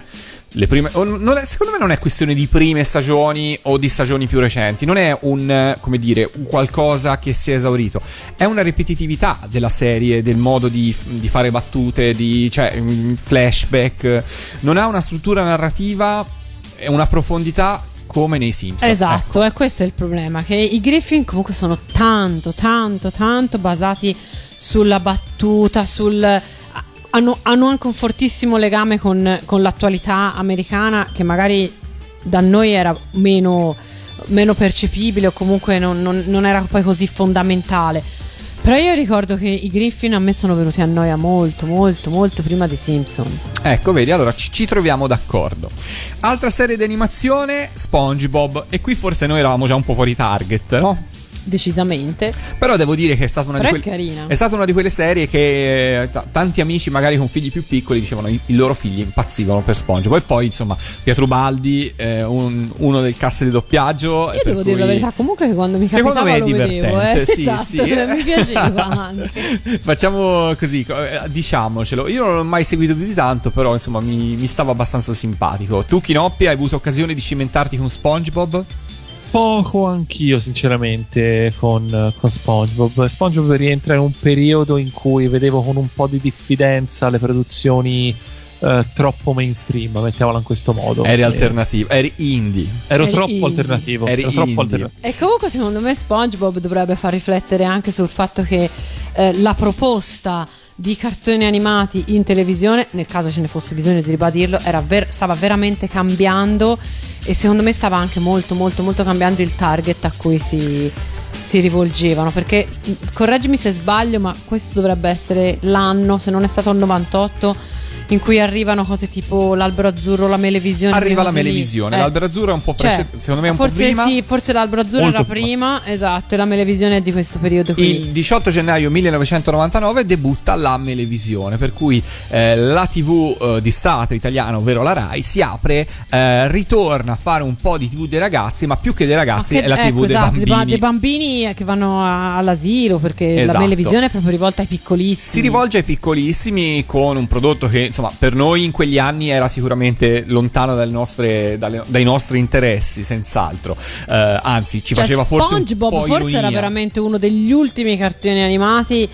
le prime... è- secondo me non è questione di prime stagioni o di stagioni più recenti, non è un, come dire, un qualcosa che si è esaurito, è una ripetitività della serie, del modo di, di fare battute, di, cioè, mm, flashback, non ha una struttura narrativa e una profondità come nei Simpson. Esatto, e questo è il problema, che i Griffin comunque sono tanto, tanto, tanto basati sulla battuta, sul... Hanno, hanno anche un fortissimo legame con, con l'attualità americana che magari da noi era meno, meno percepibile o comunque non, non- non era poi così fondamentale. Però io ricordo che i Griffin a me sono venuti a noia molto, molto, molto prima dei Simpson. Ecco, vedi, allora ci, ci troviamo d'accordo. Altra serie di animazione, SpongeBob. E qui forse noi eravamo già un po' fuori target, no? Decisamente. Però devo dire che è stata una, di, quelle- è stata una di quelle serie che eh, t- tanti amici, magari con figli più piccoli, dicevano i, i loro figli impazzivano per SpongeBob. E poi, insomma, Pietro Baldi, eh, un- uno del cast di doppiaggio. Io devo dire la verità, comunque che quando mi Secondo capitava me è lo vedevo, eh. divertente, sì, esatto, sì. mi piaceva anche. Facciamo così, co- eh, diciamocelo. Io non l'ho mai seguito più di tanto, però insomma mi, mi stava abbastanza simpatico. Tu, Kinoppi, hai avuto occasione di cimentarti con SpongeBob? Poco anch'io, sinceramente, con, con SpongeBob. SpongeBob rientra in un periodo in cui vedevo con un po' di diffidenza le produzioni eh, troppo mainstream, mettiamola in questo modo. Eri alternativo, eri indie. Ero Eri troppo indie. alternativo. Eri ero troppo alternativo. E comunque secondo me SpongeBob dovrebbe far riflettere anche sul fatto che eh, la proposta di cartoni animati in televisione, nel caso ce ne fosse bisogno di ribadirlo, ver- stava veramente cambiando e secondo me stava anche molto molto molto cambiando il target a cui si, si rivolgevano perché correggimi se sbaglio ma questo dovrebbe essere l'anno se non è stato il 98 in cui arrivano cose tipo l'albero azzurro la melevisione Arriva la cose lì. melevisione. Eh. L'albero azzurro è un po' Cioè, prece- secondo me è un forse po' prima. Sì, forse l'albero azzurro era prima. esatto, e la melevisione è di questo periodo qui. Il 18 gennaio 1999 debutta la Melevisione, per cui eh, la TV eh, di Stato italiana, ovvero la RAI, si apre, eh, ritorna a fare un po' di TV dei ragazzi, ma più che dei ragazzi che- è la TV ecco, dei esatto, bambini. ba- dei bambini che vanno a- all'asilo perché la Esatto. melevisione è proprio rivolta ai piccolissimi. Si rivolge ai piccolissimi con un prodotto che, insomma, per noi in quegli anni era sicuramente lontano dalle nostre- dalle- dai nostri interessi, senz'altro. Eh, anzi, ci Cioè, faceva forse SpongeBob po' forse era ironia. veramente uno degli ultimi cartoni animati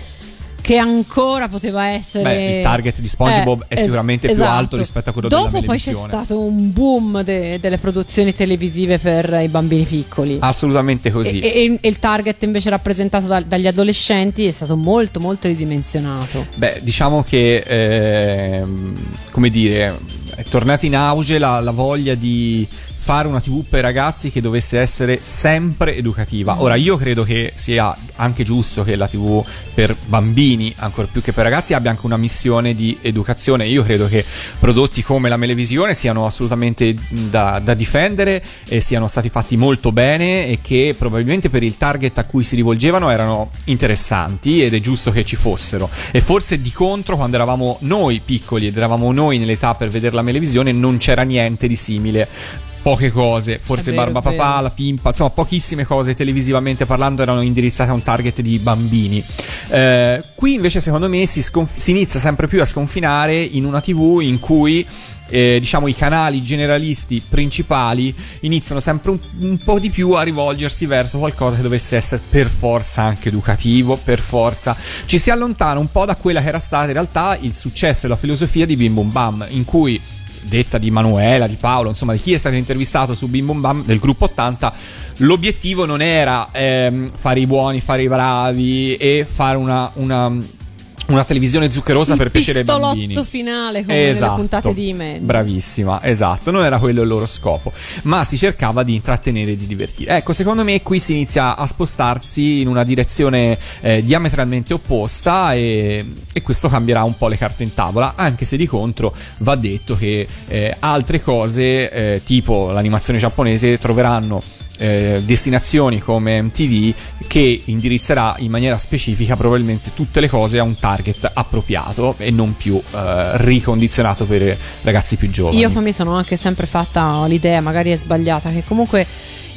che ancora poteva essere Beh, il target di SpongeBob è es- sicuramente più alto rispetto a quello Dopo della poi c'è stato un boom de- delle produzioni televisive per i bambini piccoli. Assolutamente così. E, e- e il target invece rappresentato da- dagli adolescenti è stato molto molto ridimensionato. Beh, diciamo che, ehm, come dire, è tornata in auge la, la voglia di fare una TV per ragazzi che dovesse essere sempre educativa. Ora, io credo che sia anche giusto che la TV per bambini, ancora più che per ragazzi, abbia anche una missione di educazione. Io credo che prodotti come la Melevisione siano assolutamente da, da difendere e siano stati fatti molto bene e che probabilmente per il target a cui si rivolgevano erano interessanti ed è giusto che ci fossero. E forse di contro, quando eravamo noi piccoli ed eravamo noi nell'età per vedere la Melevisione, non c'era niente di simile. Poche cose, forse vero, Barba Papà, la Pimpa, insomma, pochissime cose televisivamente parlando erano indirizzate a un target di bambini. Eh, qui invece, secondo me, si, sconf- si inizia sempre più a sconfinare in una TV in cui. eh, diciamo i canali generalisti principali iniziano sempre un, un po' di più a rivolgersi verso qualcosa che dovesse essere per forza anche educativo, per forza ci si allontana un po' da quella che era stata in realtà il successo e la filosofia di Bim Bum Bam, in cui detta di Manuela, di Paolo, insomma di chi è stato intervistato su Bim Bum Bam del gruppo 80, l'obiettivo non era ehm, fare i buoni, fare i bravi e fare una, una- una televisione zuccherosa Il per piacere ai pistolotto bambini. finale come nelle puntate di Mad. Bravissima, esatto, non era quello il loro scopo, ma si cercava di intrattenere e di divertire. Ecco, secondo me qui si inizia a spostarsi in una direzione eh, diametralmente opposta e, e questo cambierà un po' le carte in tavola, anche se di contro va detto che eh, altre cose, eh, tipo l'animazione giapponese, troveranno eh, destinazioni come MTV che indirizzerà in maniera specifica probabilmente tutte le cose a un target appropriato e non più eh, ricondizionato per ragazzi più giovani. Io poi mi sono anche sempre fatta l'idea, magari è sbagliata, che comunque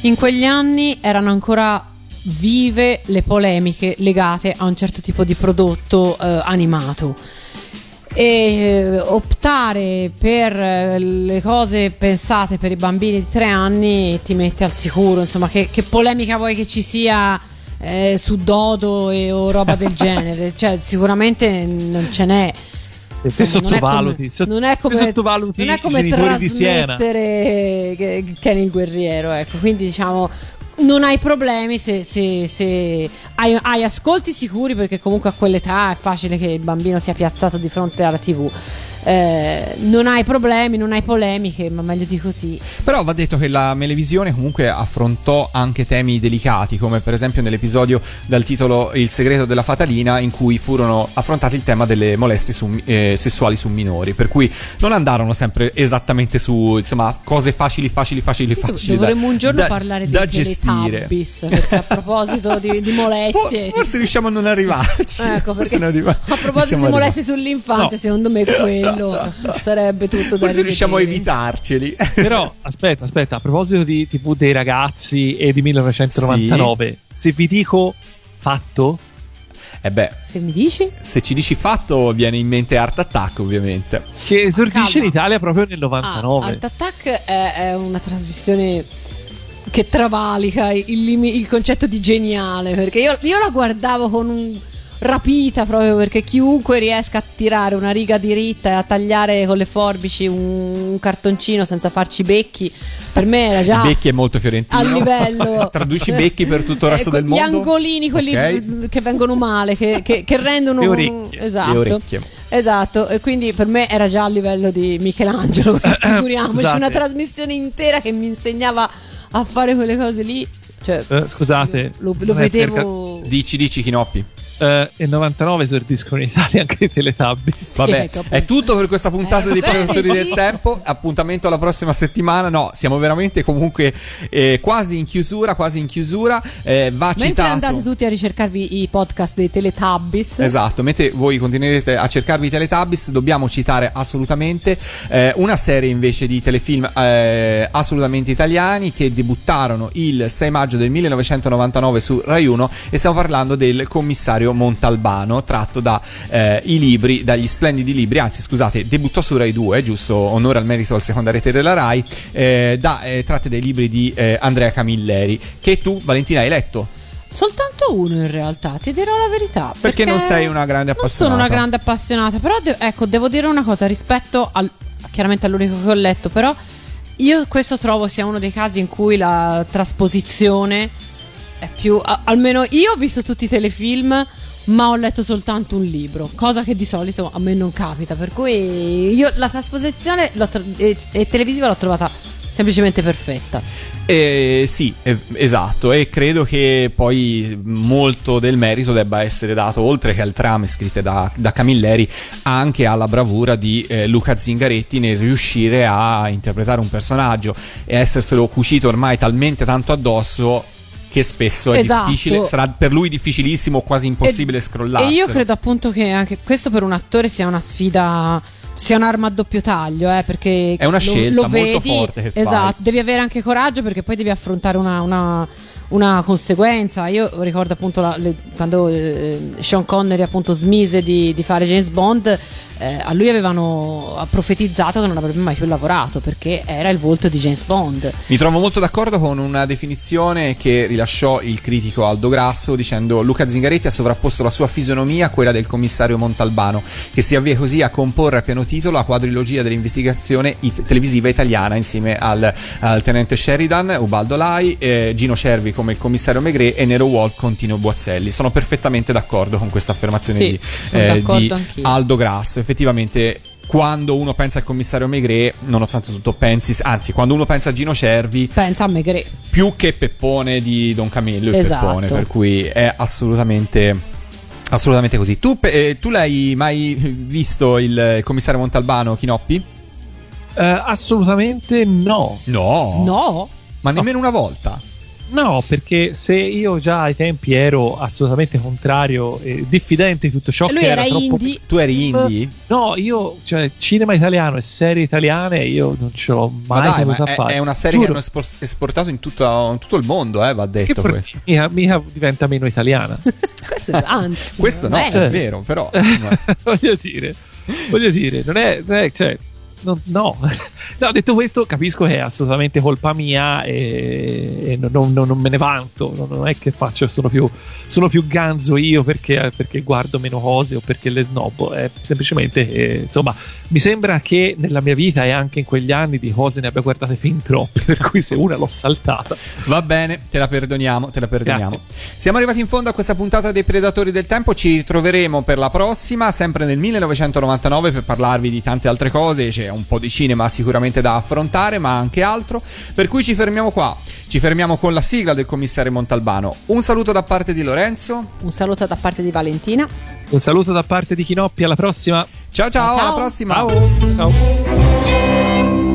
in quegli anni erano ancora vive le polemiche legate a un certo tipo di prodotto eh, animato. E eh, optare per eh, le cose pensate per i bambini di tre anni ti mette al sicuro, insomma, che, che polemica vuoi che ci sia eh, su Dodo e, o roba del genere? Cioè, sicuramente non ce n'è. Se, se Insomma, non è come- sottovaluti, se- non è come, se non è come trasmettere Kenny il guerriero, ecco. Quindi diciamo non hai problemi se, se- se hai, hai ascolti sicuri perché comunque a quell'età è facile che il bambino sia piazzato di fronte alla tv. Eh, non hai problemi, non hai polemiche, ma meglio di così. Però va detto che la Melevisione comunque affrontò anche temi delicati, come per esempio nell'episodio dal titolo Il segreto della fatalina, in cui furono affrontati il tema delle molestie su- eh, sessuali su minori. Per cui non andarono sempre esattamente su insomma cose facili, facili, facili, facili. da- Dovremmo un giorno da- parlare da gestire. Teletubbies, perché a proposito di, di molestie. For- Forse riusciamo a non arrivarci. Ecco, perché non arriva- a proposito di molestie sull'infanzia, No. secondo me quello sarebbe tutto da Forse riusciamo a evitarceli. Però aspetta, aspetta, a proposito di TV dei ragazzi e di 1999, se vi dico fatto, E beh, Se mi dici? se ci dici fatto, viene in mente Art Attack, ovviamente. che esordisce Calma. in Italia proprio nel Ah, 99. Art Attack è, è una trasmissione che travalica il, il concetto di geniale. Perché io, io la guardavo con un rapita proprio perché chiunque riesca a tirare una riga diritta e a tagliare con le forbici un, cartoncino senza farci becchi per me era già Becchi è molto fiorentino. a livello Traduci becchi per tutto il resto Eh, del gli mondo. angolini quelli Ok. che vengono male che, che- che rendono Le orecchie. esatto Le orecchie. esatto e quindi per me era già a livello di Michelangelo figuriamoci Scusate. una trasmissione intera che mi insegnava a fare quelle cose lì cioè Eh, scusate, lo, lo vedevo Dici, dici, Chinoppi. Eh, e 99 esordiscono in Italia anche i Teletubbies. Vabbè, è tutto per questa puntata Eh, Predatori sì. del Tempo. Appuntamento alla prossima settimana. No, siamo veramente comunque eh, quasi in chiusura. Quasi in chiusura. Eh, va mentre citato. andate tutti a ricercarvi i podcast dei Teletubbies Esatto, mentre voi continuerete a cercarvi i Teletubbies, dobbiamo citare assolutamente eh, una serie invece di telefilm eh, assolutamente italiani che debuttarono il 6 maggio del 1999 su Rai 1 e stiamo parlando del commissario Montalbano, tratto da eh, i libri, dagli splendidi libri, anzi scusate, debuttò su Rai 2, giusto, onore al merito al seconda rete della Rai, eh, da, eh, tratte dai libri di eh, Andrea Camilleri, che tu Valentina hai letto. Soltanto uno in realtà, ti dirò la verità. Perché non sei una grande Non sono appassionata. una grande appassionata, però de- ecco, devo dire una cosa rispetto al chiaramente all'unico che ho letto, però io questo trovo sia uno dei casi in cui la trasposizione è più a- almeno io ho visto tutti i telefilm ma ho letto soltanto un libro, cosa che di solito a me non capita, per cui io la trasposizione tro- e- e televisiva l'ho trovata semplicemente perfetta. Eh, sì, eh, esatto, e credo che poi molto del merito debba essere dato, oltre che al trame scritte da, da Camilleri, anche alla bravura di eh, Luca Zingaretti nel riuscire a interpretare un personaggio e esserselo cucito ormai talmente tanto addosso che spesso è Esatto. difficile, sarà per lui difficilissimo, quasi impossibile E- scrollarselo. E io credo appunto che anche questo per un attore sia una sfida, sia un'arma a doppio taglio, eh, perché È una lo- scelta lo molto vedi, forte che fai. Esatto, devi avere anche coraggio perché poi devi affrontare una, una- una conseguenza. Io ricordo appunto la- le- quando eh, Sean Connery appunto smise di, di fare James Bond, eh, a lui avevano profetizzato che non avrebbe mai più lavorato perché era il volto di James Bond. Mi trovo molto d'accordo con una definizione che rilasciò il critico Aldo Grasso dicendo Luca Zingaretti ha sovrapposto la sua fisionomia a quella del commissario Montalbano che si avvia così a comporre a piano titolo la quadrilogia dell'investigazione it- televisiva italiana insieme al, al tenente Sheridan, Ubaldo Lai, eh, Gino Cervi come il commissario Megre e Nero Wolf con Tino Buazzelli. Sono perfettamente d'accordo con questa affermazione Sì, di, eh, di. Aldo Grasso. Effettivamente quando uno pensa al commissario Megre, nonostante tutto pensi, anzi, quando uno pensa a Gino Cervi, Pensa a Megre. più che Peppone di Don Camillo, il Esatto. Peppone, per cui è assolutamente. Assolutamente così. Tu, eh, tu l'hai mai visto il commissario Montalbano Chinoppi? Eh, assolutamente no. No. No? Ma nemmeno una volta. No, perché se io già ai tempi ero assolutamente contrario e diffidente di tutto ciò Lui che era troppo indie. Tu eri indie? No, io, cioè, cinema italiano e serie italiane io non ce l'ho Ma mai dai, ma è, fare. è una serie Giuro. che hanno espor- esportato in, tutto- in tutto il mondo, eh, va Che detto per- questo. mica, mica diventa meno italiana. Questo è, anzi, Questo no, beh, è vero, però. voglio dire, voglio dire, non è, non è- cioè, non- no. no, detto questo, capisco che è assolutamente colpa mia e, e non, non- non me ne vanto. Non, è che faccio, sono più, sono più ganzo io perché, perché guardo meno cose o perché le snobbo. È semplicemente, eh, insomma, mi sembra che nella mia vita e anche in quegli anni di cose ne abbia guardate fin troppe. Per cui se una l'ho saltata. Va bene, te la perdoniamo, te la perdoniamo. Grazie. Siamo arrivati in fondo a questa puntata dei Predatori del Tempo, ci troveremo per la prossima, sempre nel 1999 per parlarvi di tante altre cose, c'è un po' di cinema sicuramente da affrontare, ma anche altro, per cui ci fermiamo qua. Ci fermiamo con la sigla del commissario Montalbano. Un saluto da parte di Lorenzo. Un saluto da parte di Valentina. Un saluto da parte di Chinoppi, alla prossima. Ciao ciao, Ciao. alla prossima. Ciao. Ciao.